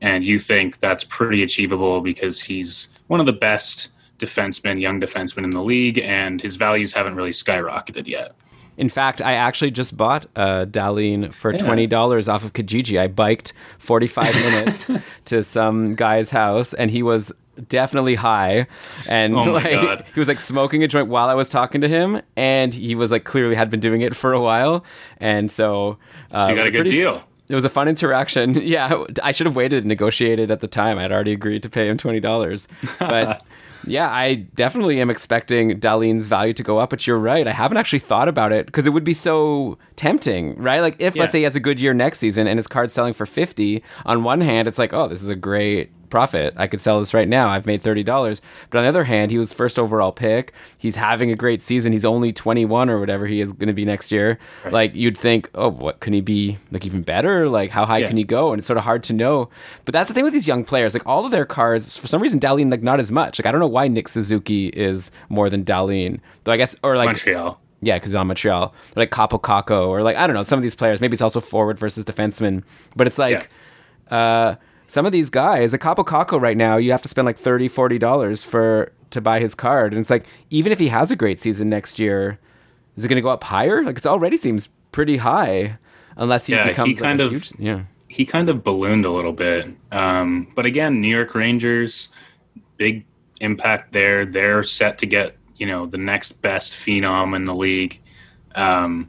and you think that's pretty achievable because he's one of the best defensemen, young defensemen in the league, and his values haven't really skyrocketed yet. In fact, I actually just bought Dahlin for yeah. twenty dollars off of Kijiji. I biked forty five minutes to some guy's house, and he was definitely high, and oh like he was like smoking a joint while I was talking to him, and he was like clearly had been doing it for a while, and so, uh, so you got a good pretty, deal it was a fun interaction. Yeah, I should have waited and negotiated at the time. I'd already agreed to pay him twenty dollars, but. yeah, I definitely am expecting Dahlin's value to go up, but you're right. I haven't actually thought about it because it would be so tempting, right? Like if yeah. let's say he has a good year next season and his card's selling for 50, on one hand it's like, "Oh, this is a great profit. I could sell this right now. I've made $30. But on the other hand, he was first overall pick. He's having a great season. He's only 21 or whatever he is going to be next year. Right. Like you'd think, oh, what can he be like even better? Like how high yeah. can he go? And it's sort of hard to know. But that's the thing with these young players. Like all of their cards, for some reason, Dahlin like not as much. Like I don't know why Nick Suzuki is more than Dahlin. Though I guess or like Montreal. Yeah, because on Montreal, or like Kaapo Kakko, or like I don't know, some of these players. Maybe it's also forward versus defenseman, but it's like, yeah. uh, some of these guys, a Kaapo Kakko right now, you have to spend like 30 $40 for to buy his card. And it's like, even if he has a great season next year, is it going to go up higher? Like, it already seems pretty high, unless he yeah, becomes he kind like of, huge, yeah. He kind of ballooned a little bit. Um, but again, New York Rangers, big impact there. They're set to get you know the next best phenom in the league. Um,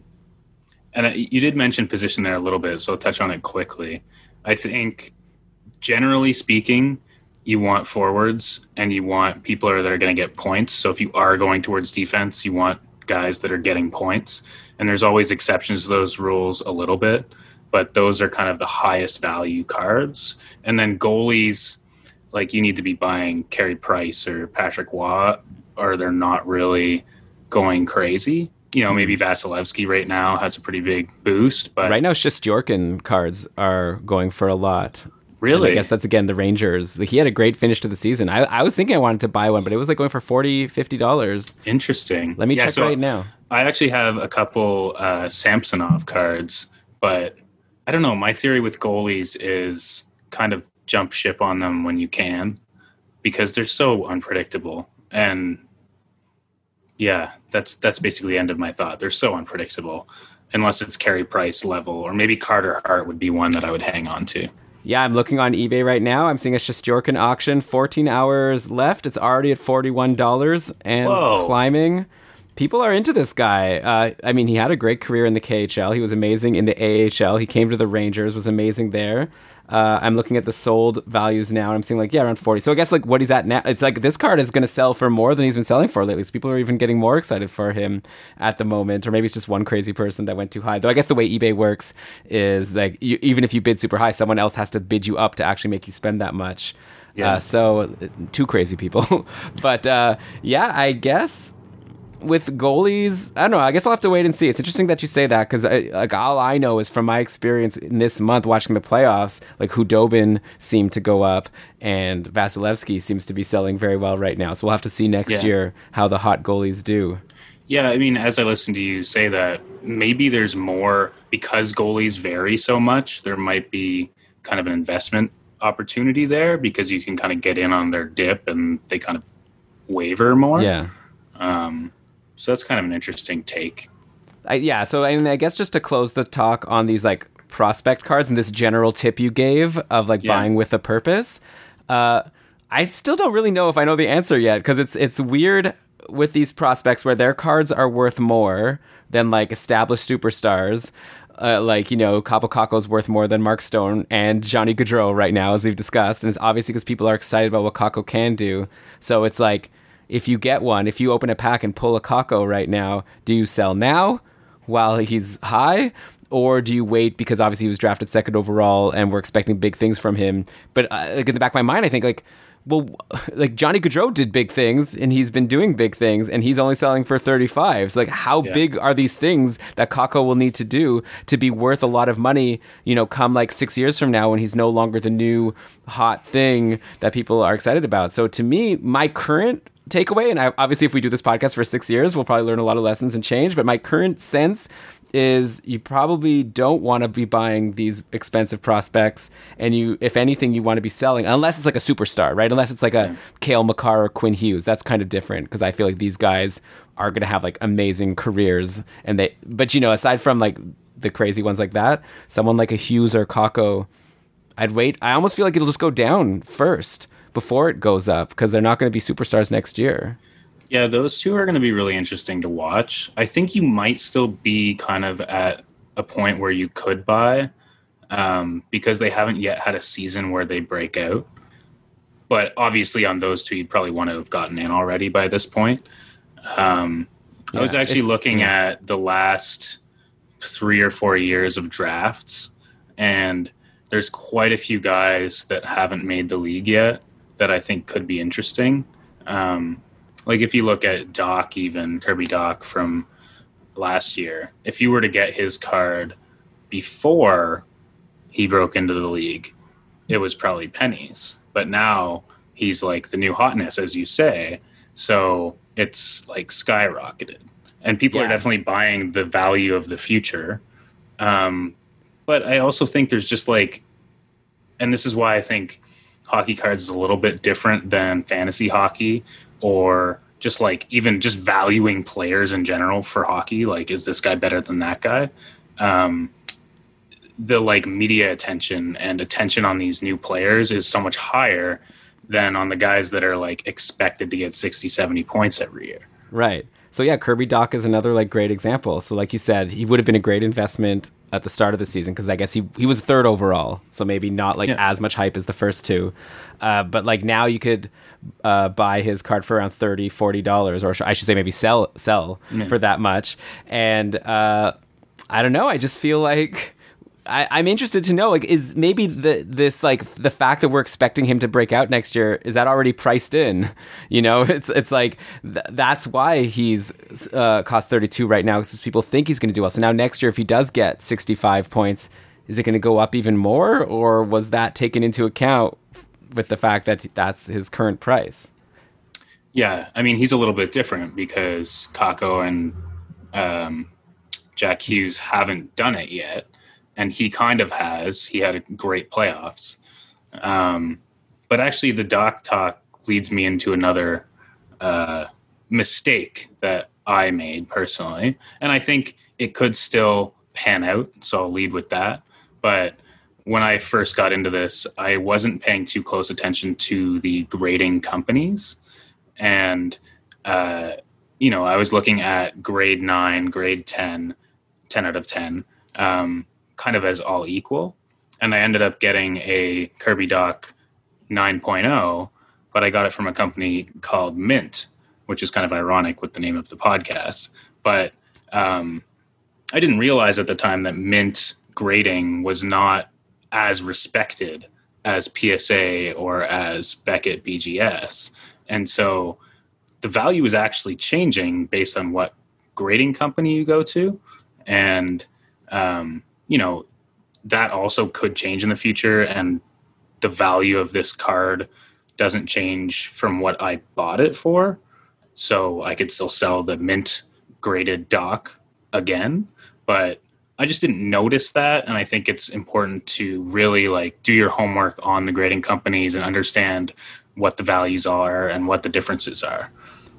and you did mention position there a little bit, so I'll touch on it quickly. I think, generally speaking, you want forwards and you want people that are going to get points. So if you are going towards defense, you want guys that are getting points. And there's always exceptions to those rules a little bit, but those are kind of the highest value cards. And then goalies, like you need to be buying Carey Price or Patrick Watt, or they're not really going crazy. You know, maybe Vasilevskiy right now has a pretty big boost, but right now Shesterkin cards are going for a lot. Really? And I guess that's again the Rangers. He had a great finish to the season. I, I was thinking I wanted to buy one, but it was like going for 40 $50. Interesting. Let me yeah, check so right now. I actually have a couple uh, Samsonov cards, but I don't know. My theory with goalies is kind of jump ship on them when you can because they're so unpredictable. And yeah, that's that's basically the end of my thought. They're so unpredictable unless it's Carey Price level, or maybe Carter Hart would be one that I would hang on to. Yeah, I'm looking on eBay right now. I'm seeing a Shesterkin auction. 14 hours left. It's already at $41 and Whoa. climbing. People are into this guy. Uh, I mean, he had a great career in the KHL. He was amazing in the AHL. He came to the Rangers, was amazing there. Uh, I'm looking at the sold values now, and I'm seeing like yeah, around 40. So I guess like what he's at now, it's like this card is going to sell for more than he's been selling for lately. So people are even getting more excited for him at the moment, or maybe it's just one crazy person that went too high. Though I guess the way eBay works is like you, even if you bid super high, someone else has to bid you up to actually make you spend that much. Yeah. Uh, so two crazy people, but uh, yeah, I guess with goalies, I don't know. I guess I'll have to wait and see. It's interesting that you say that because like all I know is from my experience in this month watching the playoffs, like Khudobin seemed to go up and Vasilevskiy seems to be selling very well right now. So we'll have to see next yeah. year how the hot goalies do. Yeah, I mean, as I listen to you say that, maybe there's more because goalies vary so much. There might be kind of an investment opportunity there because you can kind of get in on their dip and they kind of waver more. Yeah. Um, so that's kind of an interesting take. I, yeah. So and I guess just to close the talk on these like prospect cards and this general tip you gave of like yeah. buying with a purpose, uh, I still don't really know if I know the answer yet because it's it's weird with these prospects where their cards are worth more than like established superstars. Uh, like you know, is worth more than Mark Stone and Johnny Gaudreau right now, as we've discussed, and it's obviously because people are excited about what Kakko can do. So it's like if you get one, if you open a pack and pull a Kakko right now, do you sell now while he's high? Or do you wait because obviously he was drafted second overall and we're expecting big things from him? But uh, like in the back of my mind, I think like, well, like Johnny Gaudreau did big things and he's been doing big things and he's only selling for 35. So like how yeah. big are these things that Kakko will need to do to be worth a lot of money, you know, come like six years from now when he's no longer the new hot thing that people are excited about. So to me, my current takeaway, and I, obviously, if we do this podcast for six years, we'll probably learn a lot of lessons and change. But my current sense is you probably don't want to be buying these expensive prospects, and you, if anything, you want to be selling unless it's like a superstar, right? Unless it's like a yeah. Cale Makar or Quinn Hughes. That's kind of different because I feel like these guys are going to have like amazing careers, and they. But you know, aside from like the crazy ones like that, someone like a Hughes or Kakko, I'd wait. I almost feel like it'll just go down first before it goes up because they're not going to be superstars next year. Yeah, those two are going to be really interesting to watch. I think you might still be kind of at a point where you could buy um, because they haven't yet had a season where they break out. But obviously, on those two, you'd probably want to have gotten in already by this point. Um, yeah, I was actually looking yeah. at the last three or four years of drafts, and there's quite a few guys that haven't made the league yet that I think could be interesting. Um, like if you look at Dach, even Kirby Dach from last year, if you were to get his card before he broke into the league, it was probably pennies. But now he's like the new hotness, as you say. So it's like skyrocketed. And people yeah. are definitely buying the value of the future. Um, but I also think there's just like, and this is why I think hockey cards is a little bit different than fantasy hockey or just like even just valuing players in general for hockey like is this guy better than that guy um, the like media attention and attention on these new players is so much higher than on the guys that are like expected to get 60 70 points every year Right. So yeah, Kirby Dach is another like great example. So like you said, he would have been a great investment at the start of the season because I guess he he was third overall, so maybe not like Yeah. as much hype as the first two. Uh, but like now you could uh, buy his card for around 30 40 dollars, or I should say maybe sell sell for that much. And uh, I don't know. I just feel like. I, I'm interested to know, like, is maybe the this like the fact that we're expecting him to break out next year is that already priced in? You know, it's it's like th- that's why he's uh, cost 32 right now because people think he's going to do well. So now next year, if he does get 65 points, is it going to go up even more, or was that taken into account with the fact that that's his current price? Yeah, I mean he's a little bit different because Kakko and um, Jack Hughes haven't done it yet, and he kind of has. He had a great playoffs, um, but actually the Dach talk leads me into another uh, mistake that I made personally, and I think it could still pan out. So I'll lead with that, but. When I first got into this, I wasn't paying too close attention to the grading companies and uh, you know i was looking at grade 9 grade 10 10 out of 10 um, kind of as all equal. And i ended up getting a kirby dach 9.0 but i got it from a company called mint which is kind of ironic with the name of the podcast. But um, i didn't realize at the time that mint grading was not as respected as psa or as beckett bgs and so the value is actually changing based on what grading company you go to. And, um, you know, that also could change in the future. And the value of this card doesn't change from what I bought it for. So I could still sell the mint graded Dach again. But I just didn't notice that. And I think it's important to really like do your homework on the grading companies and understand what the values are and what the differences are.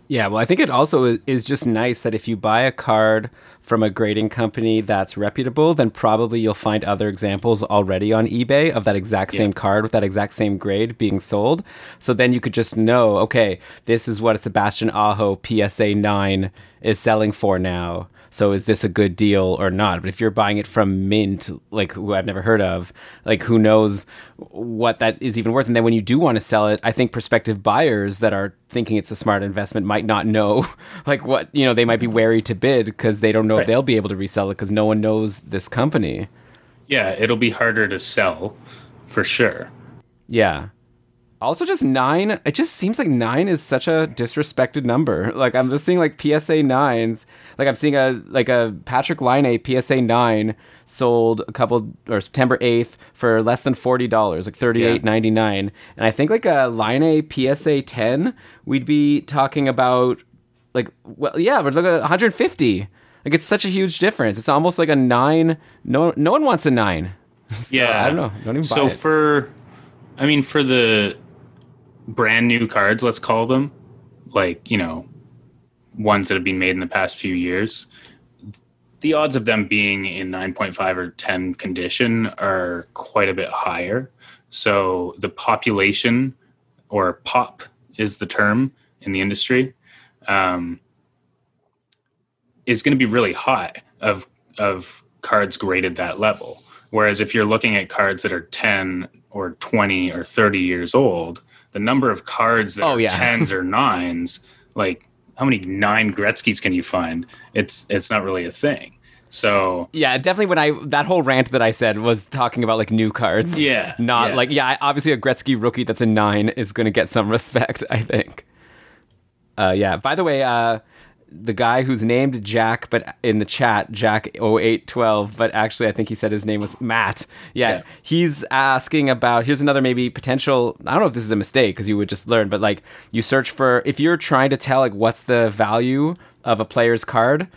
Yeah, well, I think it also is just nice that if you buy a card from a grading company that's reputable, then probably you'll find other examples already on eBay of that exact same card with that exact same grade being sold. So then you could just know, okay, this is what a Sebastian Aho PSA 9 is selling for now. So is this a good deal or not? But if you're buying it from Mint, like who I've never heard of, like who knows what that is even worth? And then when you do want to sell it, I think prospective buyers that are thinking it's a smart investment might not know, like what you know, they might be wary to bid because they don't know if they'll be able to resell it because no one knows this company. Yeah, it'll be harder to sell for sure. Yeah. Also, just nine. It just seems like nine is such a disrespected number. Like I'm just seeing like PSA nines. Like I'm seeing a like a Patrik Laine PSA nine sold a couple or September eighth for less than forty dollars, like thirty eight ninety nine. And I think like a Laine PSA ten, we'd be talking about like well, yeah, but look at one hundred fifty. Like it's such a huge difference. It's almost like a nine. No, no one wants a nine. So, Yeah, I don't know. Don't even buy so for, I mean, for the brand new cards, let's call them, like you know, ones that have been made in the past few years, the odds of them being in 9.5 or 10 condition are quite a bit higher. So the population, or pop, is the term in the industry. Um, is going to be really high of of cards graded that level. Whereas if you're looking at cards that are 10 or 20 or 30 years old, the number of cards that Oh, are yeah. tens or nines, like how many nine Gretzky's can you find? It's it's not really a thing. So Yeah, definitely. When I that whole rant that I said was talking about like new cards. Yeah, not yeah. like yeah. Obviously, a Gretzky rookie that's a nine is going to get some respect. I think. Uh, yeah. By the way, uh, the guy who's named Jack, but in the chat, Jack 0812, but actually I think he said his name was Matt. Yeah, Yeah. he's asking about here's another maybe potential I don't know if this is a mistake because you would just learn, but like you search for if you're trying to tell like what's the value of a player's card,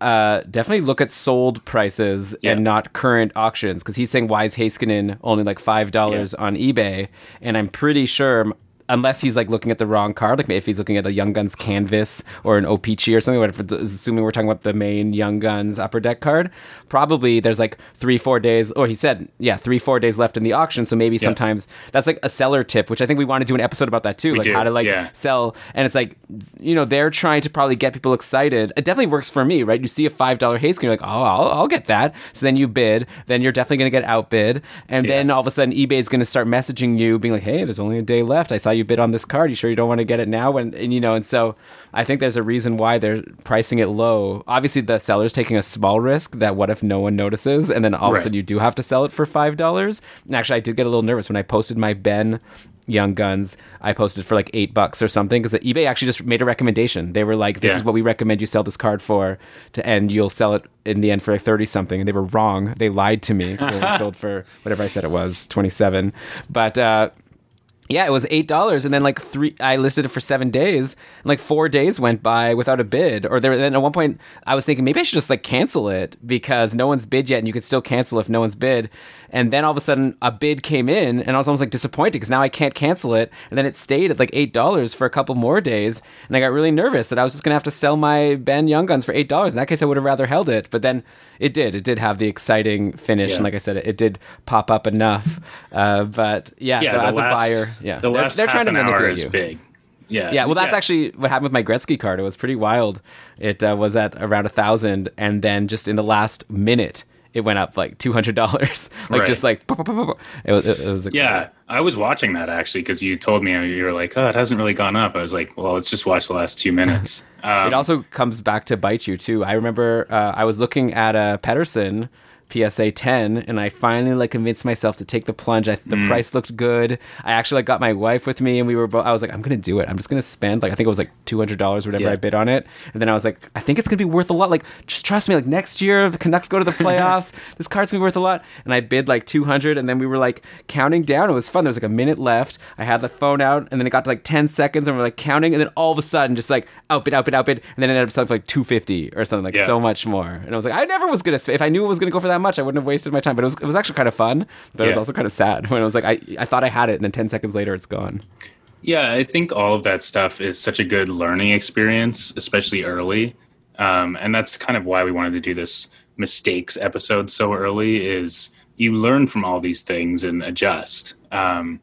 uh, definitely look at sold prices Yeah. and not current auctions because he's saying why is Heiskanen only like five dollars on eBay, and I'm pretty sure unless he's like looking at the wrong card, like if he's looking at a Young Guns canvas or an O-Pee-Chee or something, whatever, assuming we're talking about the main Young Guns upper deck card, probably there's like three, four days, or he said, yeah, three, four days left in the auction. So maybe sometimes that's like a seller tip, which I think we want to do an episode about that too, like do, how to like yeah. sell. And it's like, you know, they're trying to probably get people excited. It definitely works for me, right? You see a $5 haze, and you're like, oh, I'll, I'll get that. So then you bid, then you're definitely going to get outbid. And Yeah. then all of a sudden eBay is going to start messaging you being like, "Hey, there's only a day left. I saw you bid on this card. You sure you don't want to get it now?" And, and you know, and so I think there's a reason why they're pricing it low. Obviously, the seller's taking a small risk that what if no one notices, and then all of a sudden you do have to sell it for five dollars. And actually, I did get a little nervous when I posted my Benn. Young Guns, I posted for like eight bucks or something because eBay actually just made a recommendation. They were like, "This Yeah. is what we recommend you sell this card for," to and you'll sell it in the end for like thirty something. And they were wrong. They lied to me. It was sold for whatever I said it was, twenty seven. But uh, yeah, it was eight dollars, and then like three, I listed it for seven days, and like four days went by without a bid. Or there, then at one point, I was thinking maybe I should just like cancel it because no one's bid yet, and you could still cancel if no one's bid. And then all of a sudden, a bid came in, and I was almost like disappointed because now I can't cancel it. And then it stayed at like eight dollars for a couple more days, and I got really nervous that I was just gonna have to sell my Benn Young Guns for eight dollars. In that case, I would have rather held it, but then it did. It did have the exciting finish, Yeah. and like I said, it, it did pop up enough. Uh, but yeah, Yeah, so as last, a buyer, yeah, the they're, they're trying to an manipulate you. big. Yeah, Yeah, well, that's actually what happened with my Gretzky card. It was pretty wild. It uh, was at around a thousand, and then just in the last minute, it went up like two hundred dollars. like Right. just like pop, pop, pop. it was. It, was. Yeah, I was watching that actually because you told me you were like, "Oh, it hasn't really gone up." I was like, "Well, let's just watch the last two minutes." Um, It also comes back to bite you too. I remember uh, I was looking at a Pettersson PSA 10 and I finally like convinced myself to take the plunge. I, the Mm. price looked good. I actually like got my wife with me and we were both I was like I'm going to do it. I'm just going to spend like I think it was like $200 whatever Yeah. I bid on it. And then I was like I think it's going to be worth a lot. Like just trust me like next year the Canucks go to the playoffs, this card's going to be worth a lot. And I bid like 200 and then we were like counting down. It was fun. There was like a minute left. I had the phone out and then it got to like 10 seconds and we're like counting and then all of a sudden just like outbid outbid outbid and then it ended up selling for like 250 or something like Yeah. so much more. And I was like I never was going to if I knew it was going to go for that much I wouldn't have wasted my time. But it was it was actually kind of fun, but it was also kind of sad when I was like I I thought I had it and then 10 seconds later it's gone. Yeah, I think all of that stuff is such a good learning experience, especially early. Um, and that's kind of why we wanted to do this mistakes episode so early is you learn from all these things and adjust. Um,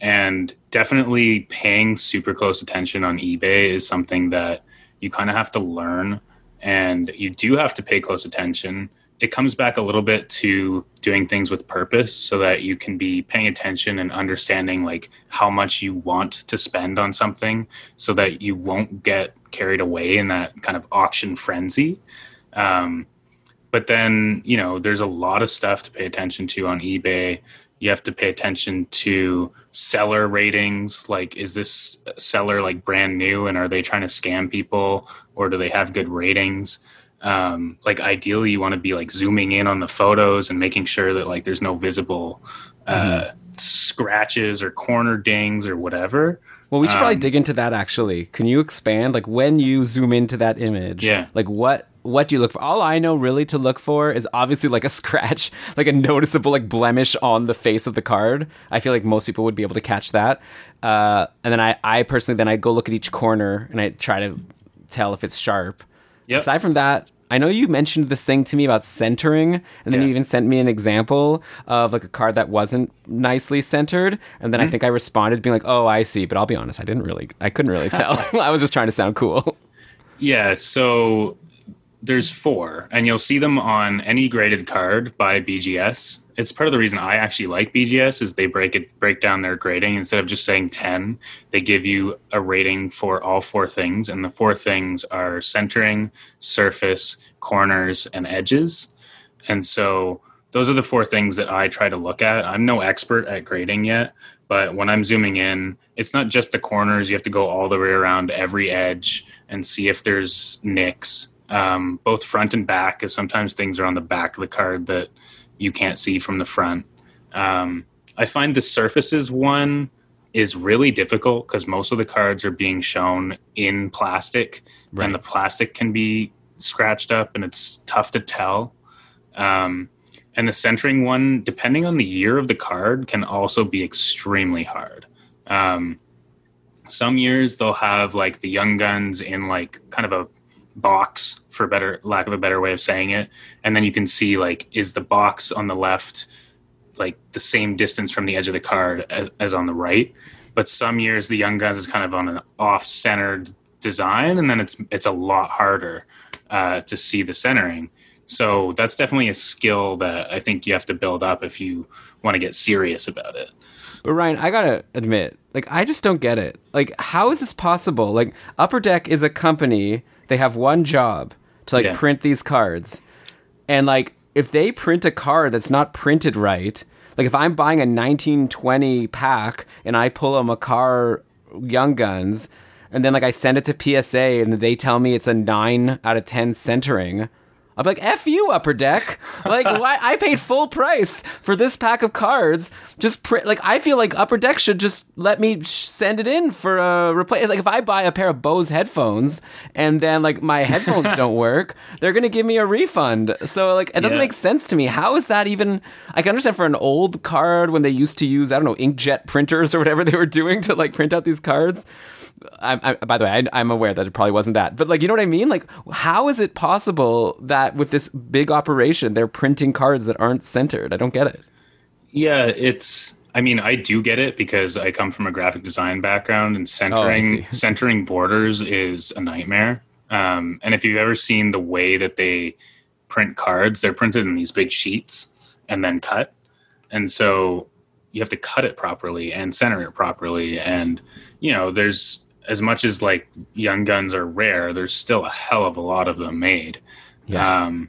and definitely paying super close attention on eBay is something that you kind of have to learn and you do have to pay close attention. It comes back a little bit to doing things with purpose so that you can be paying attention and understanding like how much you want to spend on something so that you won't get carried away in that kind of auction frenzy. Um, but then, you know, there's a lot of stuff to pay attention to on eBay. You have to pay attention to seller ratings. Like, is this seller like brand new and are they trying to scam people or do they have good ratings? Um, like, ideally, you want to be like zooming in on the photos and making sure that like there's no visible uh, scratches or corner dings or whatever. Well, we should probably Um, dig into that actually. Can you expand like when you zoom into that image? Yeah. Like what what do you look for? All I know really to look for is obviously like a scratch, like a noticeable like blemish on the face of the card. I feel like most people would be able to catch that. Uh, and then I I personally then I go look at each corner and I try to tell if it's sharp. Yep. Aside from that, I know you mentioned this thing to me about centering, and then Yeah. you even sent me an example of like a card that wasn't nicely centered, and then I mm-hmm. think I responded being like, "Oh, I see," but I'll be honest, I didn't really, I couldn't really tell. I was just trying to sound cool. Yeah, so there's four, and you'll see them on any graded card by BGS. It's part of the reason I actually like BGS is they break it break down their grading instead of just saying ten. They give you a rating for all four things, and the four things are centering, surface, corners, and edges. And so those are the four things that I try to look at. I'm no expert at grading yet, but when I'm zooming in, it's not just the corners. You have to go all the way around every edge and see if there's nicks, um, both front and back, because sometimes things are on the back of the card that you can't see from the front. Um, I find the surfaces one is really difficult because most of the cards are being shown in plastic, Right. and the plastic can be scratched up, and it's tough to tell. Um, and the centering one, depending on the year of the card, can also be extremely hard. Um, some years they'll have like the young guns in like kind of a box for better lack of a better way of saying it and then you can see like is the box on the left like the same distance from the edge of the card as, as on the right but some years the young guns is kind of on an off-centered design and then it's it's a lot harder uh, to see the centering so that's definitely a skill that i think you have to build up if you want to get serious about it But Ryan, I gotta admit, like, I just don't get it. Like, how is this possible? Like, Upper Deck is a company. They have one job to like Yeah. print these cards, and like, if they print a card that's not printed right, like if I'm buying a 1920 pack and I pull a Makar Young Guns, and then like I send it to PSA and they tell me it's a nine out of ten centering. I'm like, F you, Upper Deck. Like, why? I paid full price for this pack of cards. Just print. Like, I feel like Upper Deck should just let me sh- send it in for a replace. Like, if I buy a pair of Bose headphones and then like my headphones don't work, they're gonna give me a refund. So like, it doesn't Yeah. make sense to me. How is that even? I can understand for an old card when they used to use I don't know inkjet printers or whatever they were doing to like print out these cards. I, I, by the way, I, I'm aware that it probably wasn't that, but like, you know what I mean? Like, how is it possible that with this big operation, they're printing cards that aren't centered? I don't get it. Yeah, it's. I mean, I do get it because I come from a graphic design background, and centering see. centering borders is a nightmare. Um, and if you've ever seen the way that they print cards, they're printed in these big sheets and then cut, and so you have to cut it properly and center it properly. And you know, there's as much as like young guns are rare, there's still a hell of a lot of them made. Yeah. Um,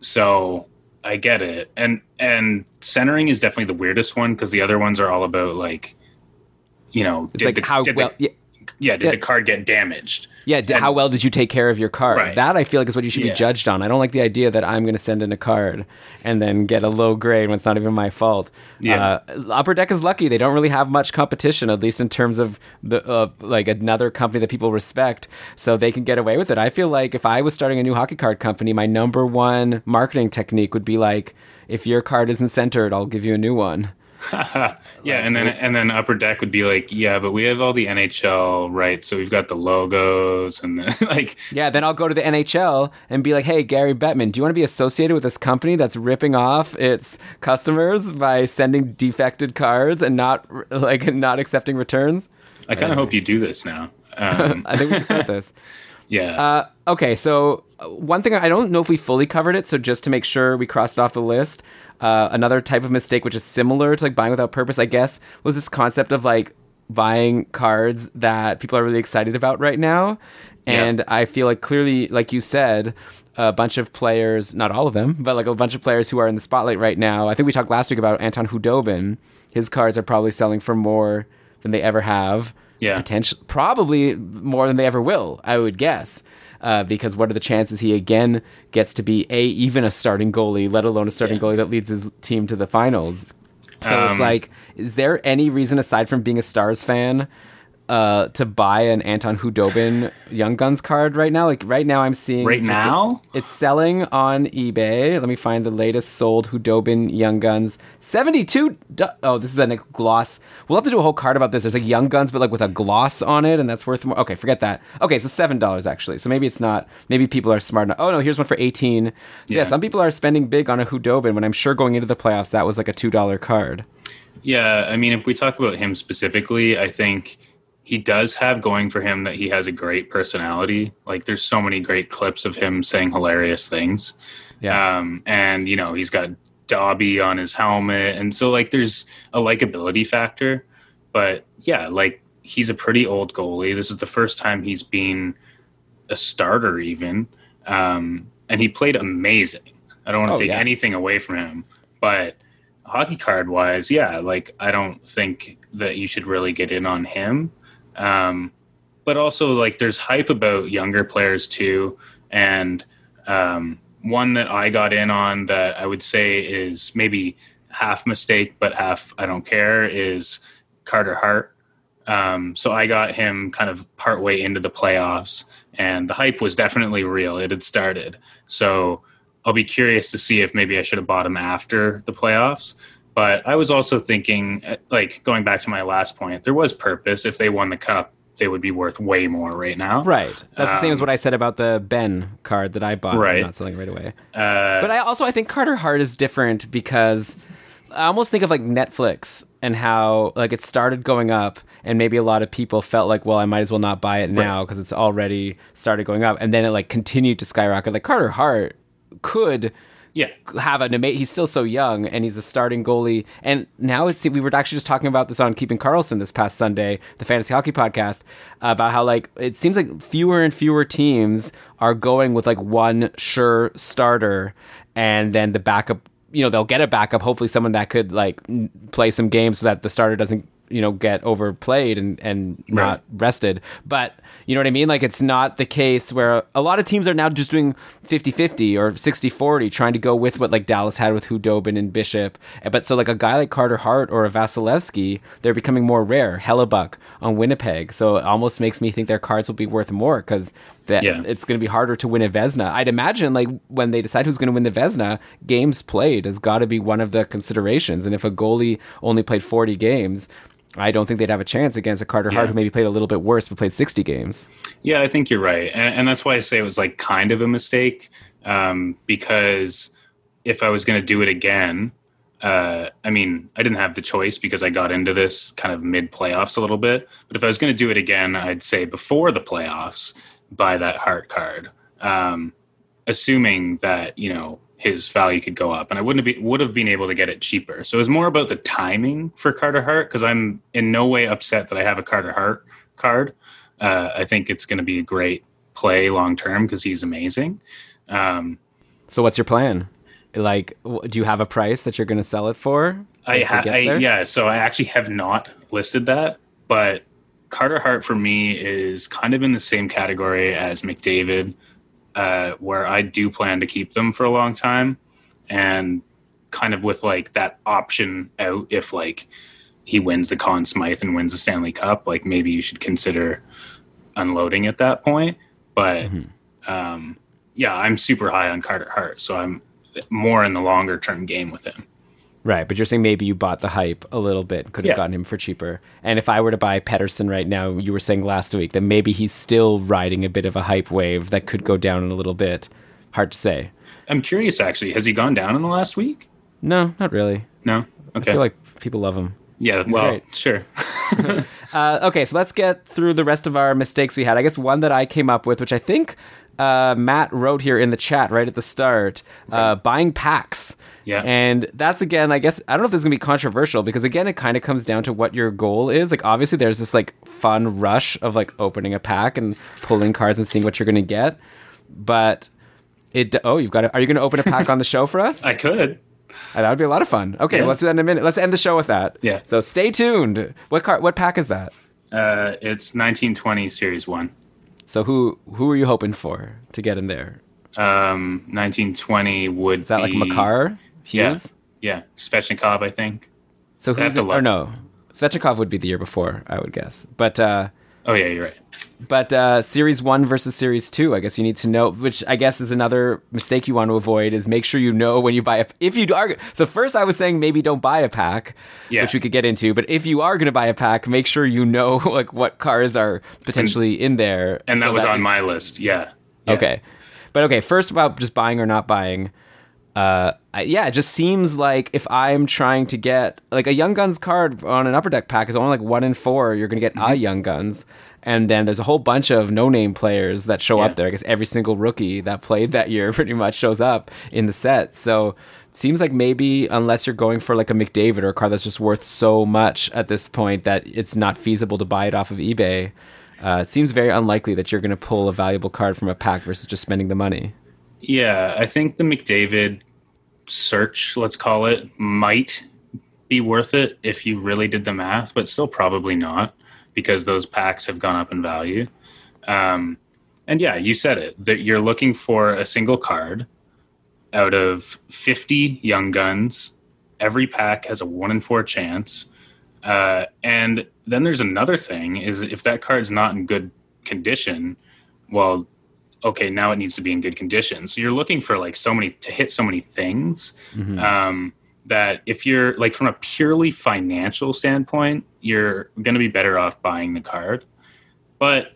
so I get it, and and centering is definitely the weirdest one because the other ones are all about like, you know, It's like the, how well, the, yeah, yeah, did yeah. the card get damaged? yeah. d- how well did you take care of your card? Right. That I feel like is what you should be judged on. I don't like the idea that I'm going to send in a card and then get a low grade when it's not even my fault. Yeah. Uh, Upper Deck is lucky; they don't really have much competition, at least in terms of the uh, like another company that people respect, so they can get away with it. I feel like if I was starting a new hockey card company, my number one marketing technique would be like, if your card isn't centered, I'll give you a new one. Yeah, and then and then upper deck would be like, yeah, but we have all the NHL rights, so we've got the logos and the, like, Yeah, then I'll go to the NHL and be like, "Hey, Gary Bettman, do you want to be associated with this company that's ripping off its customers by sending defected cards and not like not accepting returns?" I kind of hope you do this now. Um, I think we should start this. Yeah, Uh, okay, so uh, one thing I don't know if we fully covered it, so just to make sure we crossed it off the list, uh, another type of mistake which is similar to like buying without purpose, I guess, was this concept of like buying cards that people are really excited about right now. Yeah. And I feel like clearly, like you said, a bunch of players, not all of them, but like a bunch of players who are in the spotlight right now. I think we talked last week about Anton Khudobin. His cards are probably selling for more than they ever have Yeah. potential probably more than they ever will i would guess uh, because what are the chances he again gets to be a even a starting goalie let alone a starting Yeah. goalie that leads his team to the finals so it's Um, like is there any reason aside from being a stars fan uh, to buy an Anton Khudobin Young Guns card right now. Like right now, I'm seeing Right just a- now? it's selling on eBay. Let me find the latest sold Khudobin Young Guns. Seventy-two. Oh, this is a gloss. We'll have to do a whole card about this. There's like Young Guns, but like with a gloss on it, and that's worth more. Okay, forget that. Okay, so seven dollars actually. So maybe it's not. Maybe people are smart enough. Oh no, here's one for eighteen. So yeah, Yeah. some people are spending big on a Khudobin. When I'm sure going into the playoffs, that was like a two dollar card. Yeah, I mean, if we talk about him specifically, I think he does have going for him that he has a great personality. Like, there's so many great clips of him saying hilarious things. Yeah. Um, and, you know, he's got Dobby on his helmet. And so, like, there's a likability factor. But yeah, like, he's a pretty old goalie. This is the first time he's been a starter, even. Um, and he played amazing. I don't want to Oh, take yeah. anything away from him. But hockey card wise, yeah, like I don't think that you should really get in on him. Um, but also, like, there's hype about younger players too, and um, one that I got in on that I would say is maybe half mistake, but half I don't care is Carter Hart. Um, so I got him kind of partway into the playoffs, and the hype was definitely real. It had started, so I'll be curious to see if maybe I should have bought him after the playoffs. But I was also thinking, uh, like going back to my last point, there was purpose. If they won the cup, they would be worth way more right now. Right. That's the same as Um, what I said about the Benn card that I bought. I'm Right. not selling right away. Uh, But I also I think Carter Hart is different because I almost think of like Netflix and how like it started going up and maybe a lot of people felt like well I might as well not buy it now because it's already started going up and then it like continued to skyrocket like Carter Hart could yeah, have an amazing. He's still so young, and he's a starting goalie. And now it's we were actually just talking about this on Keeping Karlsson this past Sunday, the fantasy hockey podcast, about how like it seems like fewer and fewer teams are going with like one sure starter, and then the backup. You know, they'll get a backup. Hopefully, someone that could like play some games so that the starter doesn't you know get overplayed and and not rested but you know what i mean like it's not the case where a lot of teams are now just doing 50-50 or 60-40 trying to go with what like dallas had with khudobin and bishop but so like a guy like carter hart or a vasilevskiy they're becoming more rare hellebuyck on winnipeg so it almost makes me think their cards will be worth more because that Yeah. it's going to be harder to win a Vezina. I'd imagine, like when they decide who's going to win the Vezina, games played has got to be one of the considerations. And if a goalie only played forty games, I don't think they'd have a chance against a Carter Hart Yeah. who maybe played a little bit worse but played sixty games. Yeah, I think you're right, and, and that's why I say it was like kind of a mistake um, because if I was going to do it again, uh, I mean, I didn't have the choice because I got into this kind of mid playoffs a little bit. But if I was going to do it again, I'd say before the playoffs, buy that Hart card, um, assuming that you know his value could go up, and I wouldn't have be, would have been able to get it cheaper. So it was more about the timing for Carter Hart because I'm in no way upset that I have a Carter Hart card. Uh, I think it's going to be a great play long term because he's amazing. Um, So what's your plan? Like, do you have a price that you're going to sell it for? I, ha- I yeah, so I actually have not listed that, but Carter Hart for me is kind of in the same category as McDavid, uh, where I do plan to keep them for a long time, and kind of with like that option out if like he wins the Conn Smythe and wins the Stanley Cup, like maybe you should consider unloading at that point. But Mm-hmm. um, yeah, I'm super high on Carter Hart, so I'm more in the longer term game with him. Right, but you're saying maybe you bought the hype a little bit, could have Yeah. gotten him for cheaper. And if I were to buy Pettersson right now, you were saying last week that maybe he's still riding a bit of a hype wave that could go down in a little bit. Hard to say. I'm curious, actually. Has he gone down in the last week? No, not really. No. Okay. I feel like people love him. yeah. Well, great. sure. Uh, okay, so let's get through the rest of our mistakes we had. I guess one that I came up with, which I think uh, Matt wrote here in the chat right at the start, uh, buying packs. Yeah. And that's again, I guess, I don't know if this is going to be controversial because again, it kind of comes down to what your goal is. Like, obviously, there's this like fun rush of like opening a pack and pulling cards and seeing what you're going to get. But it, oh, you've got to, are you going to open a pack on the show for us? I could. Uh, that would be a lot of fun. Okay, Yeah. let's do that in a minute. Let's end the show with that. Yeah. So stay tuned. What card, what pack is that? Uh, it's 1920 Series 1. So who who are you hoping for to get in there? Um, 1920 would Is that like be, Makar Yeah. Hughes? Yeah. Svechnikov, I think. So who's to or no? Svechnikov would be the year before, I would guess. But uh, Oh, yeah, you're right. But uh, series one versus series two, I guess you need to know. Which I guess is another mistake you want to avoid is make sure you know when you buy a. If you are so first, I was saying maybe don't buy a pack, Yeah. which we could get into. But if you are going to buy a pack, make sure you know like what cards are potentially in there. And that so was on is- my list. Yeah. Yeah. Okay. But okay, first about just buying or not buying. Uh, yeah, it just seems like if I'm trying to get like a Young Guns card on an Upper Deck pack is only like one in four, you're gonna get a Young Guns, and then there's a whole bunch of no-name players that show Yeah. up there. I guess every single rookie that played that year pretty much shows up in the set. So seems like maybe unless you're going for like a McDavid or a card that's just worth so much at this point that it's not feasible to buy it off of eBay. Uh, it seems very unlikely that you're going to pull a valuable card from a pack versus just spending the money. Yeah. I think the McDavid search, let's call it, might be worth it if you really did the math, but still probably not because those packs have gone up in value. Um, and yeah, you said it that you're looking for a single card out of 50 young guns. Every pack has a one in four chance. Uh, and then there's another thing is if that card's not in good condition, well, okay, now it needs to be in good condition. So you're looking for like so many to hit so many things um, that if you're like from a purely financial standpoint, you're going to be better off buying the card. But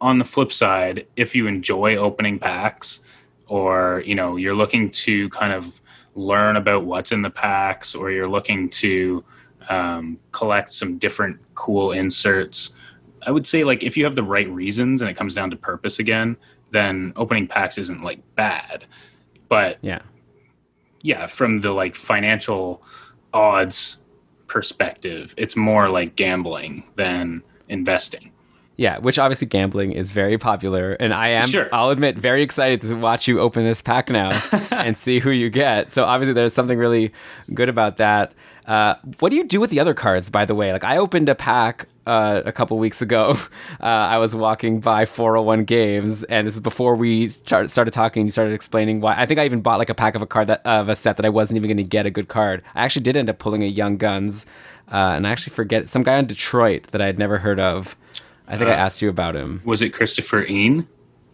on the flip side, if you enjoy opening packs or, you know, you're looking to kind of learn about what's in the packs or you're looking to um, collect some different cool inserts, I would say like if you have the right reasons and it comes down to purpose again, then opening packs isn't like bad. But Yeah. Yeah, from the like financial odds perspective, it's more like gambling than investing. Yeah, which obviously gambling is very popular, and I am, Sure. I'll admit, very excited to watch you open this pack now and see who you get. So obviously, there's something really good about that. Uh, what do you do with the other cards, by the way? Like, I opened a pack uh, a couple weeks ago. Uh, I was walking by 401 Games, and this is before we start, started talking. You started explaining why. I think I even bought like a pack of a card that of a set that I wasn't even going to get a good card. I actually did end up pulling a Young Guns, uh, and I actually forget some guy in Detroit that I had never heard of. I think I asked you about him. Was it Christoffer Ehn?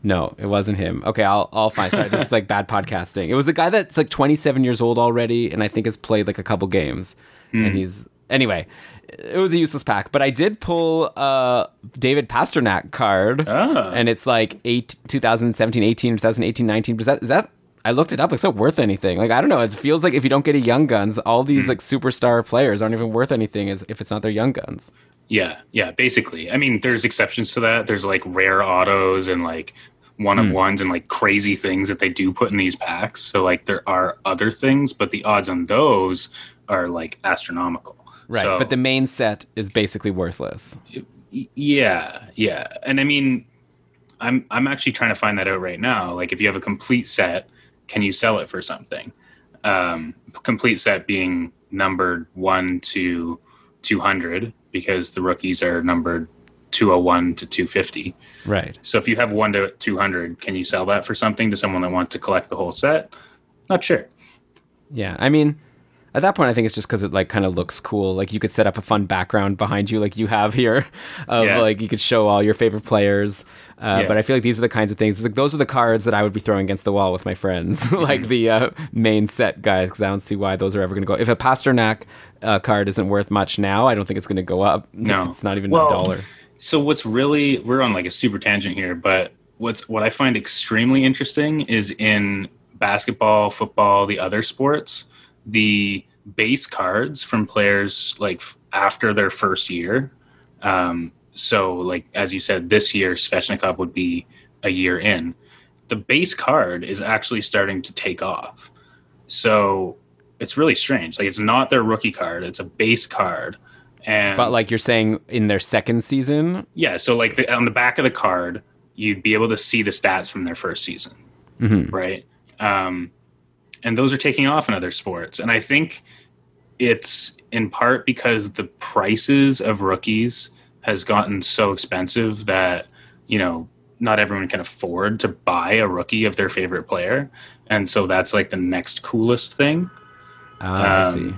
No, it wasn't him. Okay, I'll I'll find. Sorry, this is like bad podcasting. It was a guy that's like 27 years old already, and I think has played like a couple games. And he's anyway. It was a useless pack, but I did pull a David Pastrnak card, Ah. and it's like eight 2017, 18, 2018, 19. Is that is that? I looked it up. Like, it's not worth anything. Like, I don't know. It feels like if you don't get a Young Guns, all these like superstar players aren't even worth anything. As if it's not their Young Guns. Yeah, yeah, basically. I mean, there's exceptions to that. There's like rare autos and like one of ones and like crazy things that they do put in these packs. So like there are other things, but the odds on those are like astronomical. Right, So- but the main set is basically worthless. Yeah yeah. And i mean i'm i'm actually trying to find that out right now. Like if you have a complete set can you sell it for something? Um complete set being numbered 1 to 200 because the rookies are numbered 201 to 250 Right. so if you have 1 to 200 can you sell that for something to someone that wants to collect the whole set? Not sure. Yeah, I mean, at that point, I think it's just because it like kind of looks cool. Like you could set up a fun background behind you, like you have here, of Yeah. like you could show all your favorite players. Uh, Yeah. But I feel like these are the kinds of things. It's like those are the cards that I would be throwing against the wall with my friends, like the uh, main set guys, because I don't see why those are ever going to go. If a Pastrnak uh, card isn't worth much now, I don't think it's going to go up. No. it's not even Well, a dollar. So what's really we're on like a super tangent here, but what's what I find extremely interesting is in basketball, football, the other sports, the base cards from players like f- after their first year. Um, so like as you said, this year Svechnikov would be a year in. The base card is actually starting to take off. So it's really strange. Like it's not their rookie card; it's a base card. And But like you're saying, in their second season, yeah, so like the, on the back of the card, you'd be able to see the stats from their first season, right? Um, and those are taking off in other sports, and I think it's in part because the prices of rookies has gotten so expensive that you know not everyone can afford to buy a rookie of their favorite player, and so that's like the next coolest thing. I Um, see.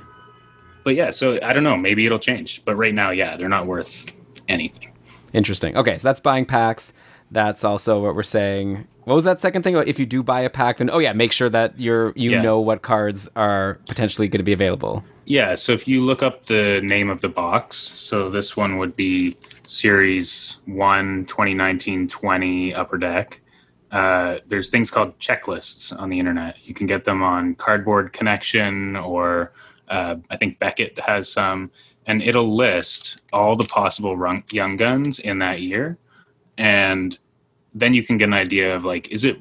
But yeah, so I don't know, maybe it'll change, but right now, yeah, they're not worth anything. Interesting. Okay, so that's buying packs. That's also what we're saying. What was that second thing? If you do buy a pack, then oh yeah, make sure that you're you Yeah. know what cards are potentially going to be available. Yeah, so if you look up the name of the box, so this one would be Series 1 2019 20 Upper Deck. Uh, there's things called checklists on the internet. You can get them on Cardboard Connection, or uh, I think Beckett has some, and it'll list all the possible run- young guns in that year. And then you can get an idea of like, is it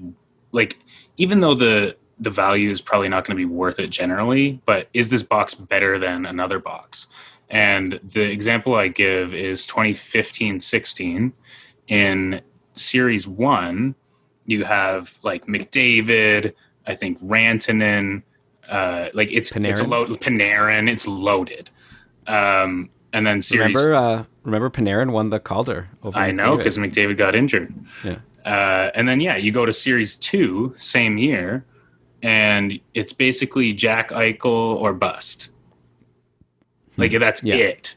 like, even though the the value is probably not going to be worth it generally, but is this box better than another box? And the example I give is 2015 16. In Series 1, you have like McDavid, I think Rantanen, uh, like it's it's Panarin? loaded. Panarin, it's loaded. Um, and then Series Remember, uh, remember Panarin won the Calder. Over I know because McDavid got injured. yeah, Uh, and then yeah, you go to Series Two, same year, and it's basically Jack Eichel or bust. Like that's Hmm. Yeah. it.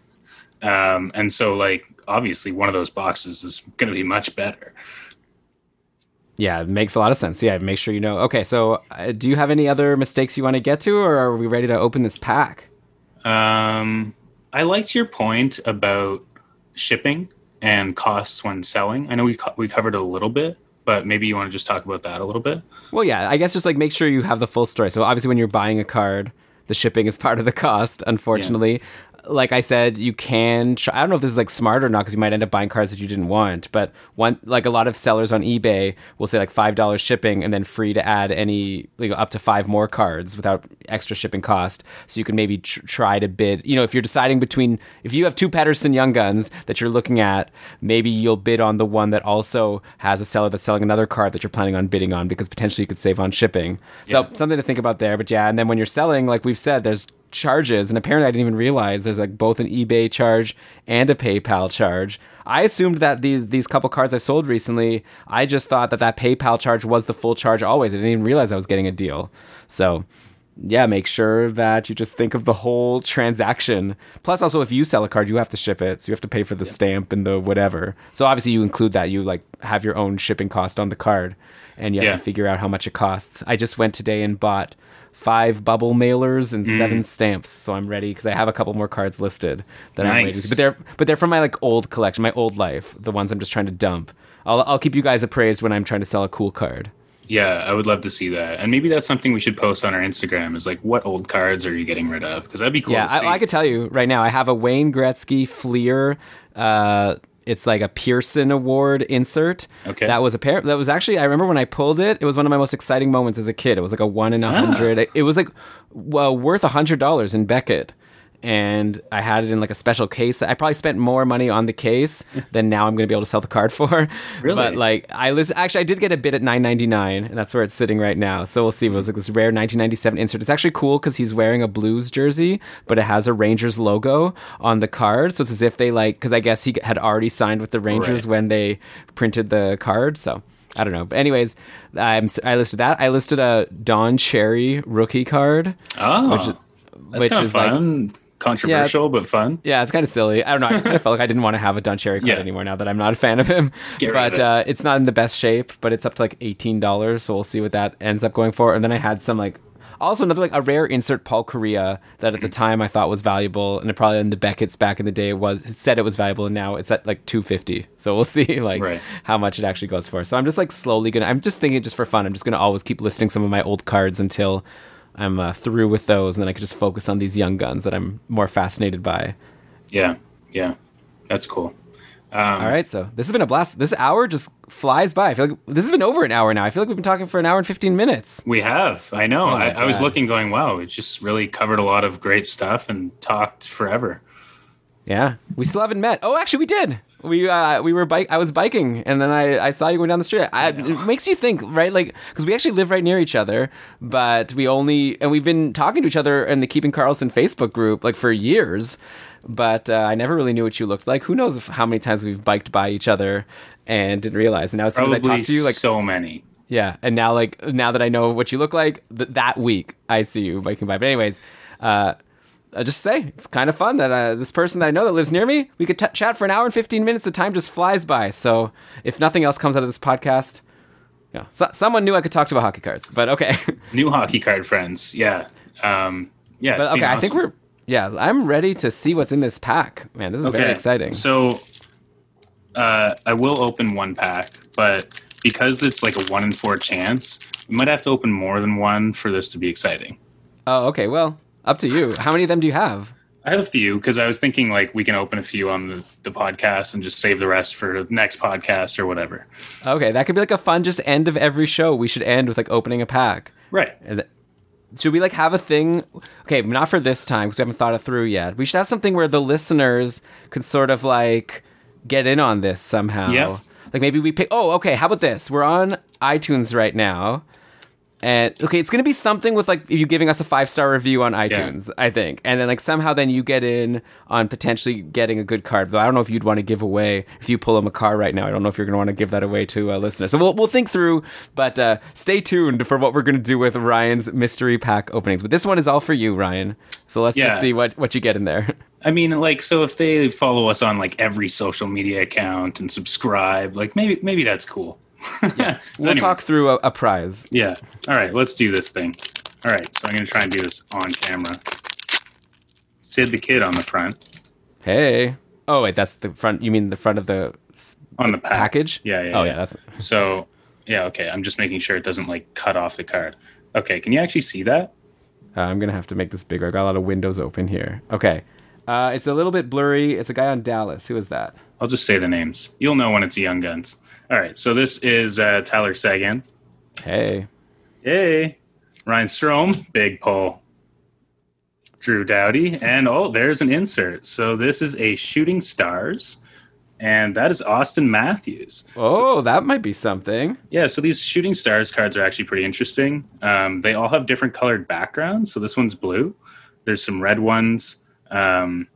Um, and so like obviously one of those boxes is going to be much better. Yeah, it makes a lot of sense. Yeah, make sure you know. Okay, so uh, do you have any other mistakes you want to get to, or are we ready to open this pack? Um, I liked your point about shipping and costs when selling. I know we co- we covered it a little bit, but maybe you want to just talk about that a little bit. Well, yeah, I guess just like make sure you have the full story. So obviously, when you're buying a card, the shipping is part of the cost. Unfortunately, like I said, you can. Try, I don't know if this is like smart or not because you might end up buying cards that you didn't want. But one, like a lot of sellers on eBay will say like five dollars shipping and then free to add any like up to five more cards without extra shipping cost. So you can maybe tr- try to bid. You know, if you're deciding between if you have two Pettersson Young Guns that you're looking at, maybe you'll bid on the one that also has a seller that's selling another card that you're planning on bidding on because potentially you could save on shipping. So something to think about there. But yeah, and then when you're selling, like we've said, there's charges, and apparently I didn't even realize there's like both an eBay charge and a PayPal charge. I assumed that these these couple cards I sold recently, I just thought that that PayPal charge was the full charge always. I didn't even realize I was getting a deal. So. Yeah, make sure that you just think of the whole transaction. Plus, also, if you sell a card, you have to ship it, so you have to pay for the stamp and the whatever. So obviously, you include that. You like have your own shipping cost on the card, and you have Yeah. to figure out how much it costs. I just went today and bought five bubble mailers and Mm. seven stamps, so I'm ready because I have a couple more cards listed that I'm waiting. To- But they're but they're from my like old collection, my old life, the ones I'm just trying to dump. I'll I'll keep you guys appraised when I'm trying to sell a cool card. Yeah, I would love to see that, and maybe that's something we should post on our Instagram. Is like, what old cards are you getting rid of? Because that'd be cool. Yeah, to see. I, I could tell you right now. I have a Wayne Gretzky Fleer. Uh, it's like a Pearson Award insert. Okay. That was a pair. That was actually. I remember when I pulled it. It was one of my most exciting moments as a kid. It was like a one in a ah. hundred. It, it was like well worth a hundred dollars in Beckett. And I had it in like a special case. I probably spent more money on the case than now I'm going to be able to sell the card for. Really? But like I list, actually I did get a bid at 9.99, and that's where it's sitting right now. So we'll see. It was like this rare 1997 insert. It's actually cool because he's wearing a Blues jersey, but it has a Rangers logo on the card. So it's as if they like because I guess he had already signed with the Rangers Right. when they printed the card. So. I don't know, but anyways, I'm, I listed that. I listed a Don Cherry rookie card. Oh, which- that's which is like- Controversial, but fun. Yeah, it's kind of silly. I don't know. I kind of felt like I didn't want to have a Don Cherry card Yeah. anymore now that I'm not a fan of him. Get but it. Uh, it's not in the best shape. But it's up to like eighteen dollars, so we'll see what that ends up going for. And then I had some like also another like a rare insert Paul Kariya that at the time I thought was valuable, and it probably in the Beckett's back in the day was it said it was valuable, and now it's at like two fifty. So we'll see like Right. how much it actually goes for. So I'm just like slowly gonna. I'm just thinking just for fun. I'm just gonna always keep listing some of my old cards until. I'm uh, through with those, and then I could just focus on these young guns that I'm more fascinated by. Yeah, yeah, that's cool. Um, All right, so this has been a blast. This hour just flies by. I feel like this has been over an hour now. I feel like we've been talking for an hour and 15 minutes. We have. I know. Oh I, I was looking, going, "Wow, it just really covered a lot of great stuff and talked forever." Yeah, we still haven't met. Oh, actually, we did. We uh, we were bike. I was biking, and then I, I saw you going down the street. I, it makes you think, right? Like because we actually live right near each other, but we only and we've been talking to each other in the Keeping Karlsson Facebook group like for years. But uh, I never really knew what you looked like. Who knows how many times we've biked by each other and didn't realize. And now as soon as I Probably talk to you, like so many. Yeah, and now like now that I know what you look like, th- that week I see you biking by. But anyways, uh, I just say it's kind of fun that uh, this person that I know that lives near me, we could t- chat for an hour and fifteen minutes. The time just flies by. So if nothing else comes out of this podcast, you know, so- someone knew I could talk to about hockey cards. But okay, New hockey card friends. Yeah. Um, yeah. but okay, I think we're yeah. I'm ready to see what's in this pack. Man, this is very exciting. So, uh, I will open one pack, but because it's like a one in four chance, we might have to open more than one for this to be exciting. oh, okay. Well, up to you. How many of them do you have? I have a few because I was thinking like we can open a few on the, the podcast and just save the rest for the next podcast or whatever. Okay, that could be like a fun just end of every show. We should end with like opening a pack. Right. Should we like have a thing? Okay, not for this time because we haven't thought it through yet. We should have something where the listeners could sort of like get in on this somehow. Yeah. Like maybe we pick. Oh, okay. How about this? We're on iTunes right now. And okay, it's gonna be something with like you giving us a five star review on iTunes, I think, and then like somehow then you get in on potentially getting a good card. Though I don't know if you'd want to give away if you pull them a car right now. I don't know if you're gonna want to give that away to a listener. So we'll we'll think through, but uh, stay tuned for what we're gonna do with Ryan's mystery pack openings. But this one is all for you, Ryan. So let's Yeah. just see what what you get in there. I mean, like, so if they follow us on like every social media account and subscribe, like maybe maybe that's cool. Yeah, we'll Anyways. talk through a, a prize. Yeah. All right, let's do this thing. All right, so I'm going to try and do this on camera. Sid the Kid on the front, Hey. Oh wait, that's the front. You mean the front of the on the pack. package? Yeah, yeah. Oh yeah, that's So, yeah, okay. I'm just making sure it doesn't like cut off the card. Okay, can you actually see that? Uh, I'm gonna have to make this bigger. I got a lot of windows open here. Okay, uh, it's a little bit blurry. It's a guy on Dallas. Who is that? I'll just say the names. You'll know when it's a Young Guns. All right, so this is uh, Tyler Seguin. Hey, Hey, Ryan Strome, big pull. Drew Doughty, and oh, there's an insert. So this is a Shooting Stars, and that is Auston Matthews. oh, that might be something. Yeah, so these Shooting Stars cards are actually pretty interesting. Um, they all have different colored backgrounds. So this one's blue. There's some red ones. Um,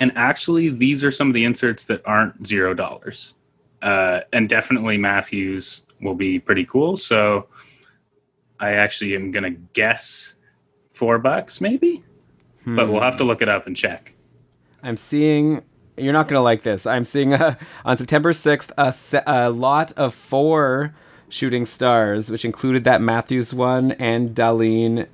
and actually, these are some of the inserts that aren't zero dollars. Uh, and definitely Matthews will be pretty cool. So I actually am going to guess four bucks, maybe. But we'll have to look it up and check. I'm seeing. You're not gonna like this. I'm seeing uh on September 6th a, se- a lot of four shooting stars, which included that Matthews one and Darlene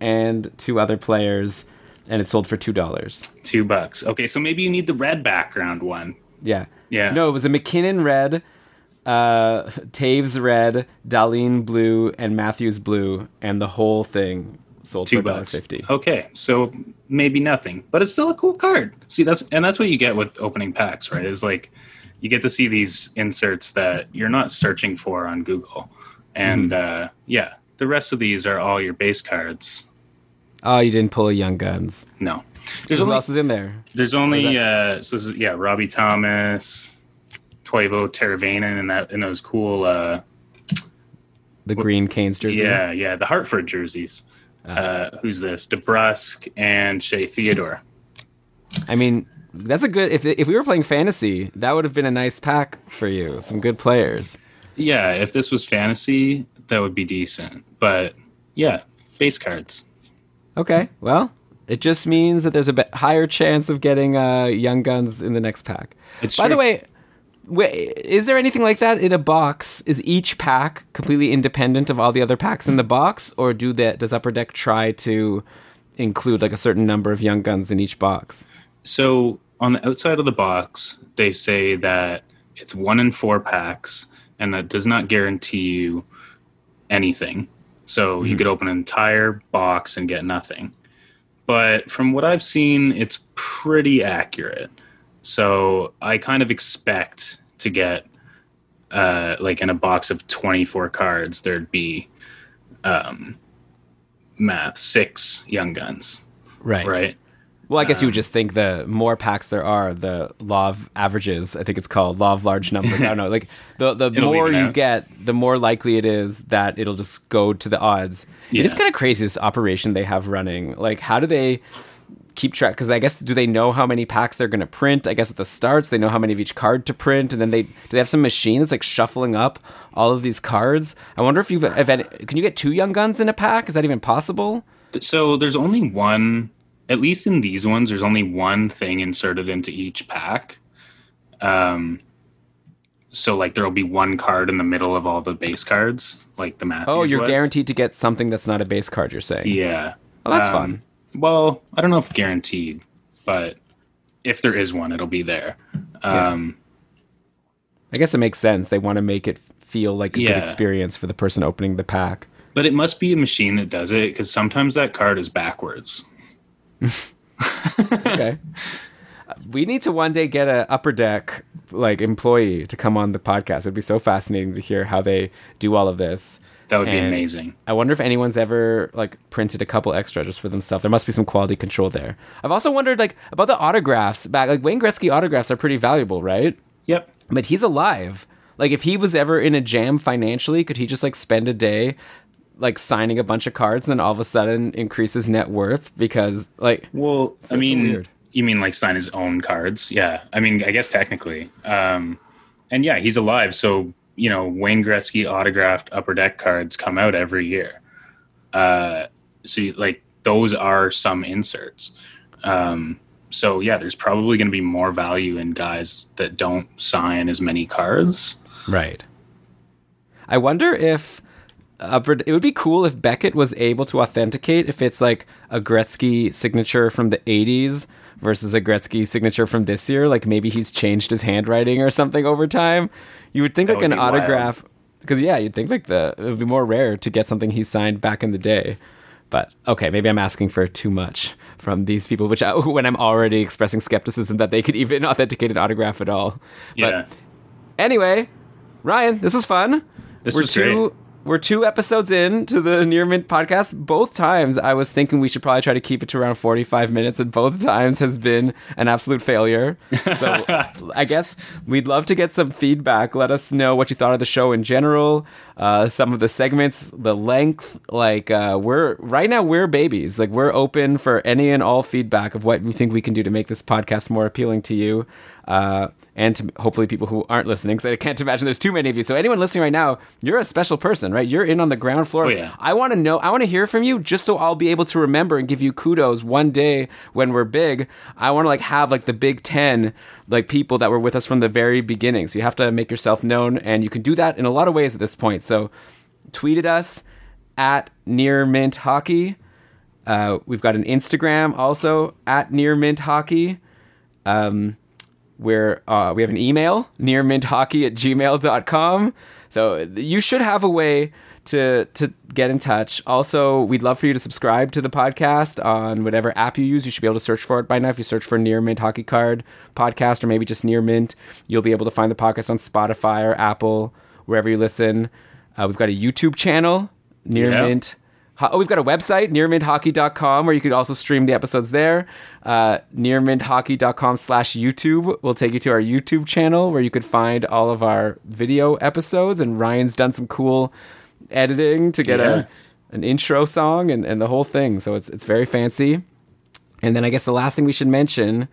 and two other players, and it sold for two dollars. Two bucks. Okay, so maybe you need the red background one. Yeah. Yeah. No, it was a MacKinnon red, uh, Toews red, Darlene blue, and Matthews blue, and the whole thing sold two for bucks. fifty. Okay, so maybe nothing, but it's still a cool card. See, that's and that's what you get with opening packs, right? Is like you get to see these inserts that you're not searching for on Google, and Mm-hmm. uh, yeah, the rest of these are all your base cards. Oh, you didn't pull a Young Guns. No, there's Who only else is in there? there's only uh, so this is, yeah, Robbie Thomas, Teuvo Teravainen, and that and those cool uh, The green Canes jersey. yeah yeah the Hartford jerseys. Uh, who's this? DeBrusk and Shea Theodore. I mean, that's a good. If if we were playing fantasy, that would have been a nice pack for you. Some good players. Yeah, if this was fantasy, that would be decent. But yeah, base cards. Okay, well, it just means that there's a bit higher chance of getting uh, Young Guns in the next pack. It's By the way, wait, is there anything like that in a box? Is each pack completely independent of all the other packs in the box, or do that? Does Upper Deck try to include like a certain number of Young Guns in each box? So on the outside of the box, they say that it's one in four packs, and that does not guarantee you anything. So you could open an entire box and get nothing. But from what I've seen, it's pretty accurate. So I kind of expect to get, uh, like in a box of 24 cards, there'd be um, math, six young guns, Right. right? Well, I guess you would um, just think the more packs there are, the law of averages. I think it's called law of large numbers. I don't know. Like the the more you out. get, the more likely it is that it'll just go to the odds. It is kind of crazy this operation they have running. Like, how do they keep track? Because I guess do they know how many packs they're going to print? I guess at the starts they know how many of each card to print, and then they do they have some machine that's like shuffling up all of these cards. I wonder if you've if any, can you get two young guns in a pack? Is that even possible? So there's only one, at least in these ones, there's only one thing inserted into each pack. Um, so like there'll be one card in the middle of all the base cards, like the Matthews. Oh, you're was. guaranteed to get something that's not a base card. You're saying? Yeah. Oh, that's Um, fun. Well, I don't know if guaranteed, but if there is one, it'll be there. Um, I guess it makes sense. They want to make it feel like a good experience for the person opening the pack. But it must be a machine that does it because sometimes that card is backwards. Okay. we need to one day get a upper deck like employee to come on the podcast. It'd be so fascinating to hear how they do all of this. That would be amazing. I wonder if anyone's ever like printed a couple extra just for themselves. There must be some quality control there. I've also wondered like about the autographs back. Like Wayne Gretzky autographs are pretty valuable, right? Yep. But he's alive. Like if he was ever in a jam financially, could he just like spend a day like signing a bunch of cards and then all of a sudden increases net worth because like Well, I mean, weird. you mean like sign his own cards? Yeah. I mean, I guess technically. Um, and yeah, he's alive. So, you know, Wayne Gretzky autographed upper deck cards come out every year. Uh, so, you- like, those are some inserts. Um, so, yeah, there's probably going to be more value in guys that don't sign as many cards. right. I wonder if uh, it would be cool if Beckett was able to authenticate if it's like a Gretzky signature from the 80s versus a Gretzky signature from this year. Like maybe he's changed his handwriting or something over time. You would think That like would an autograph, because yeah, you'd think like the it would be more rare to get something he signed back in the day. But okay, maybe I'm asking for too much from these people, which I, when I'm already expressing skepticism that they could even authenticate an autograph at all. Yeah. But anyway, Ryan, this was fun. This we're was two great. We're two episodes in to the Near Mint podcast. Both times I was thinking we should probably try to keep it to around 45 minutes, and both times has been an absolute failure. So I guess we'd love to get some feedback. Let us know what you thought of the show in general, uh, some of the segments, the length. Like uh, we're right now we're babies. Like we're open for any and all feedback of what we think we can do to make this podcast more appealing to you. Uh, and to hopefully people who aren't listening, because I can't imagine there's too many of you. So anyone listening right now, you're a special person, right? You're in on the ground floor. Oh, yeah. I want to know. I want to hear from you, just so I'll be able to remember and give you kudos one day when we're big. I want to like have like the big ten like people that were with us from the very beginning. So you have to make yourself known, and you can do that in a lot of ways at this point. So tweet at us at near mint hockey. Uh, we've got an Instagram also at near mint hockey. Um, we're uh, we have an email nearminthockey at gmail.com so you should have a way to to get in touch. Also we'd love for you to subscribe to the podcast on whatever app you use. You should be able to search for it by now. If you search for near mint hockey card podcast or maybe just near mint you'll be able to find the podcast on spotify or apple wherever you listen. Uh, we've got a youtube channel near Yeah. mint Oh, we've got a website, nearminthockey.com, where you could also stream the episodes there. Uh, nearminthockey.com slash YouTube will take you to our YouTube channel where you could find all of our video episodes. And Ryan's done some cool editing to get Yeah. a an intro song and, and the whole thing. So it's it's very fancy. And then I guess the last thing we should mention,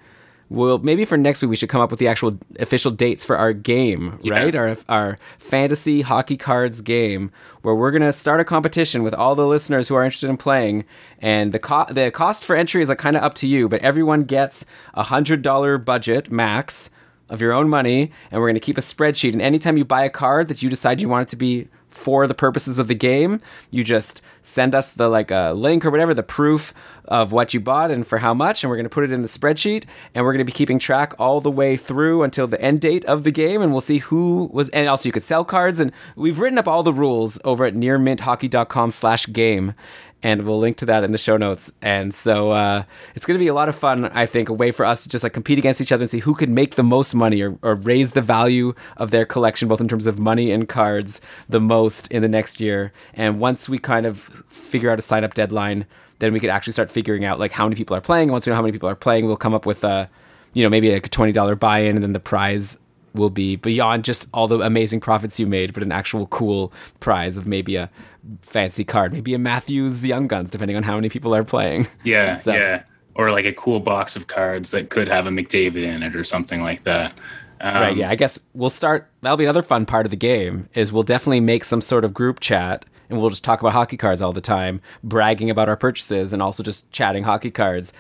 well, maybe for next week we should come up with the actual official dates for our game, Yeah. right? Our our fantasy hockey cards game, where we're gonna start a competition with all the listeners who are interested in playing, and the co- the cost for entry is like kind of up to you, but everyone gets a hundred dollar budget max of your own money, and we're gonna keep a spreadsheet. And anytime you buy a card that you decide you want it to be for the purposes of the game, you just send us the like a link or whatever, the proof of what you bought and for how much, and we're going to put it in the spreadsheet, and we're going to be keeping track all the way through until the end date of the game, and we'll see who was. And also, you could sell cards, and we've written up all the rules over at nearminthockey.com/game. And we'll link to that in the show notes. And so uh, it's going to be a lot of fun, I think, a way for us to just like compete against each other and see who can make the most money or, or raise the value of their collection, both in terms of money and cards, the most in the next year. And once we kind of figure out a sign up deadline, then we could actually start figuring out like how many people are playing. And once we know how many people are playing, we'll come up with a, you know, maybe like a twenty dollar buy in, and then the prize will be beyond just all the amazing profits you made, but an actual cool prize of maybe a fancy card, maybe a Matthews Young Guns, depending on how many people are playing. Yeah, So- yeah. Or like a cool box of cards that could have a McDavid in it or something like that. Um, right yeah i guess we'll start that'll be another fun part of the game is we'll definitely make some sort of group chat and we'll just talk about hockey cards all the time bragging about our purchases and also just chatting hockey cards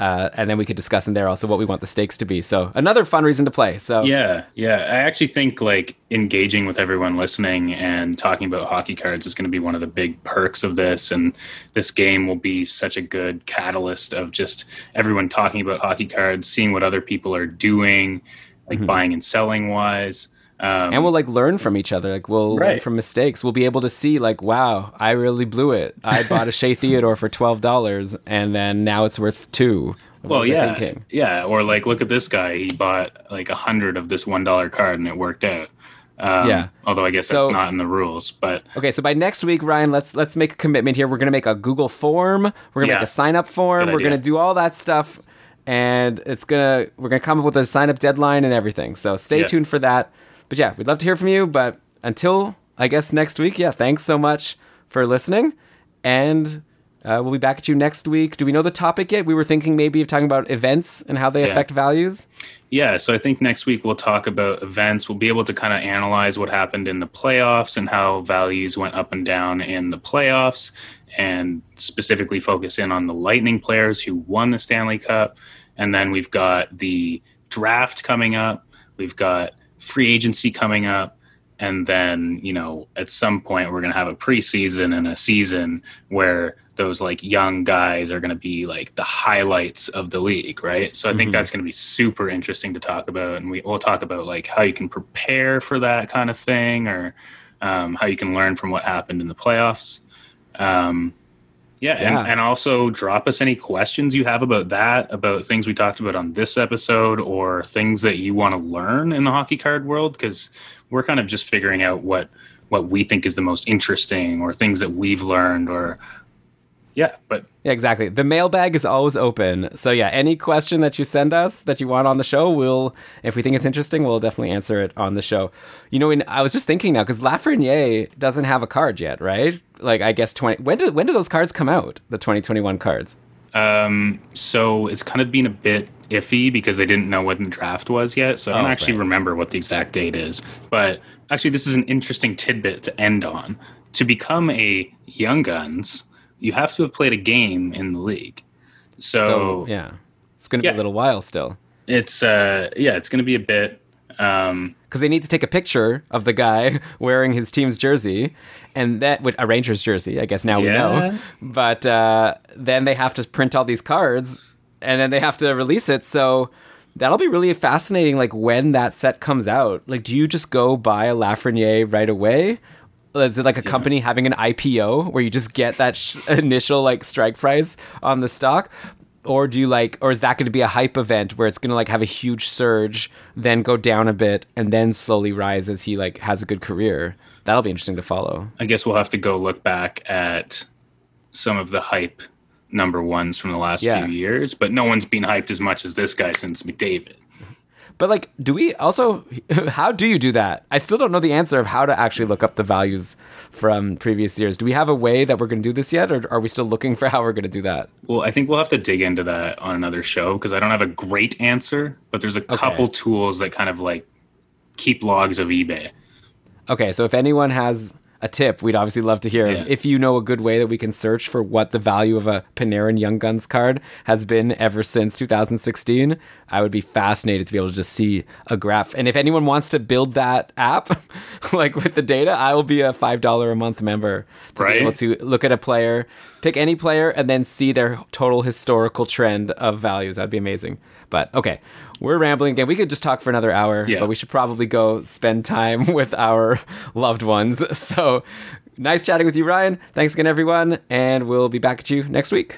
uh, and then we could discuss in there also what we want the stakes to be so another fun reason to play so Yeah, yeah. I actually think like engaging with everyone listening and talking about hockey cards is going to be one of the big perks of this. And this game will be such a good catalyst of just everyone talking about hockey cards, seeing what other people are doing, like buying and selling wise. Um, and we'll like learn from each other like we'll learn from mistakes we'll be able to see like wow i really blew it i bought a shea theodore for $12 and then now it's worth two well, yeah, yeah. Or like, look at this guy. He bought like a hundred of this one dollar card, and it worked out. Um, Yeah. Although I guess that's So- not in the rules, but Okay, so by next week, Ryan, let's let's make a commitment here. We're gonna make a Google form. We're gonna Yeah. make a sign up form. Good We're idea. gonna do all that stuff, and it's gonna we're gonna come up with a sign up deadline and everything. So stay Yeah. tuned for that. But yeah, we'd love to hear from you. But until I guess next week, yeah, thanks so much for listening, and uh, we'll be back at you next week. Do we know the topic yet? We were thinking maybe of talking about events and how they Yeah. affect values. Yeah, so I think next week we'll talk about events. We'll be able to kind of analyze what happened in the playoffs and how values went up and down in the playoffs, and specifically focus in on the Lightning players who won the Stanley Cup. And then we've got the draft coming up, we've got free agency coming up, and then you know at some point we're going to have a preseason and a season where those like young guys are going to be like the highlights of the league right? So i think Mhm. that's going to be super interesting to talk about. And we, we'll talk about like how you can prepare for that kind of thing or um, how you can learn from what happened in the playoffs. Um, yeah, Yeah. And, and also drop us any questions you have about that, about things we talked about on this episode, or things that you want to learn in the hockey card world, because we're kind of just figuring out what what we think is the most interesting, or things that we've learned, or yeah. But Yeah, exactly. The mailbag is always open. So yeah, any question that you send us that you want on the show, we'll if we think it's interesting, we'll definitely answer it on the show. You know, in, I was just thinking now because Lafreniere doesn't have a card yet, right? Like I guess twenty. When do when do those cards come out? The twenty twenty one cards. um, so it's kind of been a bit iffy because they didn't know when the draft was yet. So I don't Oh, actually right. remember what the exact date is. But actually, this is an interesting tidbit to end on. To become a Young Guns, you have to have played a game in the league. So, So yeah, it's going to be a little while still it's uh yeah, it's going to be a bit um because they need to take a picture of the guy wearing his team's jersey, and that with a Rangers jersey. I guess now we know. But uh, then they have to print all these cards, and then they have to release it. So that'll be really fascinating. Like when that set comes out, like do you just go buy a Lafreniere right away? Is it like a company having an IPO where you just get that sh- initial like strike price on the stock? Or do you like, or is that going to be a hype event where it's going to like have a huge surge, then go down a bit, and then slowly rise as he like has a good career? That'll be interesting to follow. I guess we'll have to go look back at some of the hype number ones from the last Yeah. few years, but no one's been hyped as much as this guy since McDavid. But like, do we also? How do you do that? I still don't know the answer of how to actually look up the values from previous years. Do we have a way that we're going to do this yet, or are we still looking for how we're going to do that? Well, I think we'll have to dig into that on another show because I don't have a great answer, but there's a couple tools that kind of like keep logs of eBay. Okay, so if anyone has a tip, we'd obviously love to hear. Yeah. If you know a good way that we can search for what the value of a Panarin Young Guns card has been ever since 2016, I would be fascinated to be able to just see a graph. And if anyone wants to build that app, like with the data, I will be a $5 a month member to Right. be able to look at a player, pick any player, and then see their total historical trend of values. That'd be amazing. But okay, we're rambling again. We could just talk for another hour, Yeah. but we should probably go spend time with our loved ones. So nice chatting with you, Ryan. Thanks again, everyone. And we'll be back at you next week.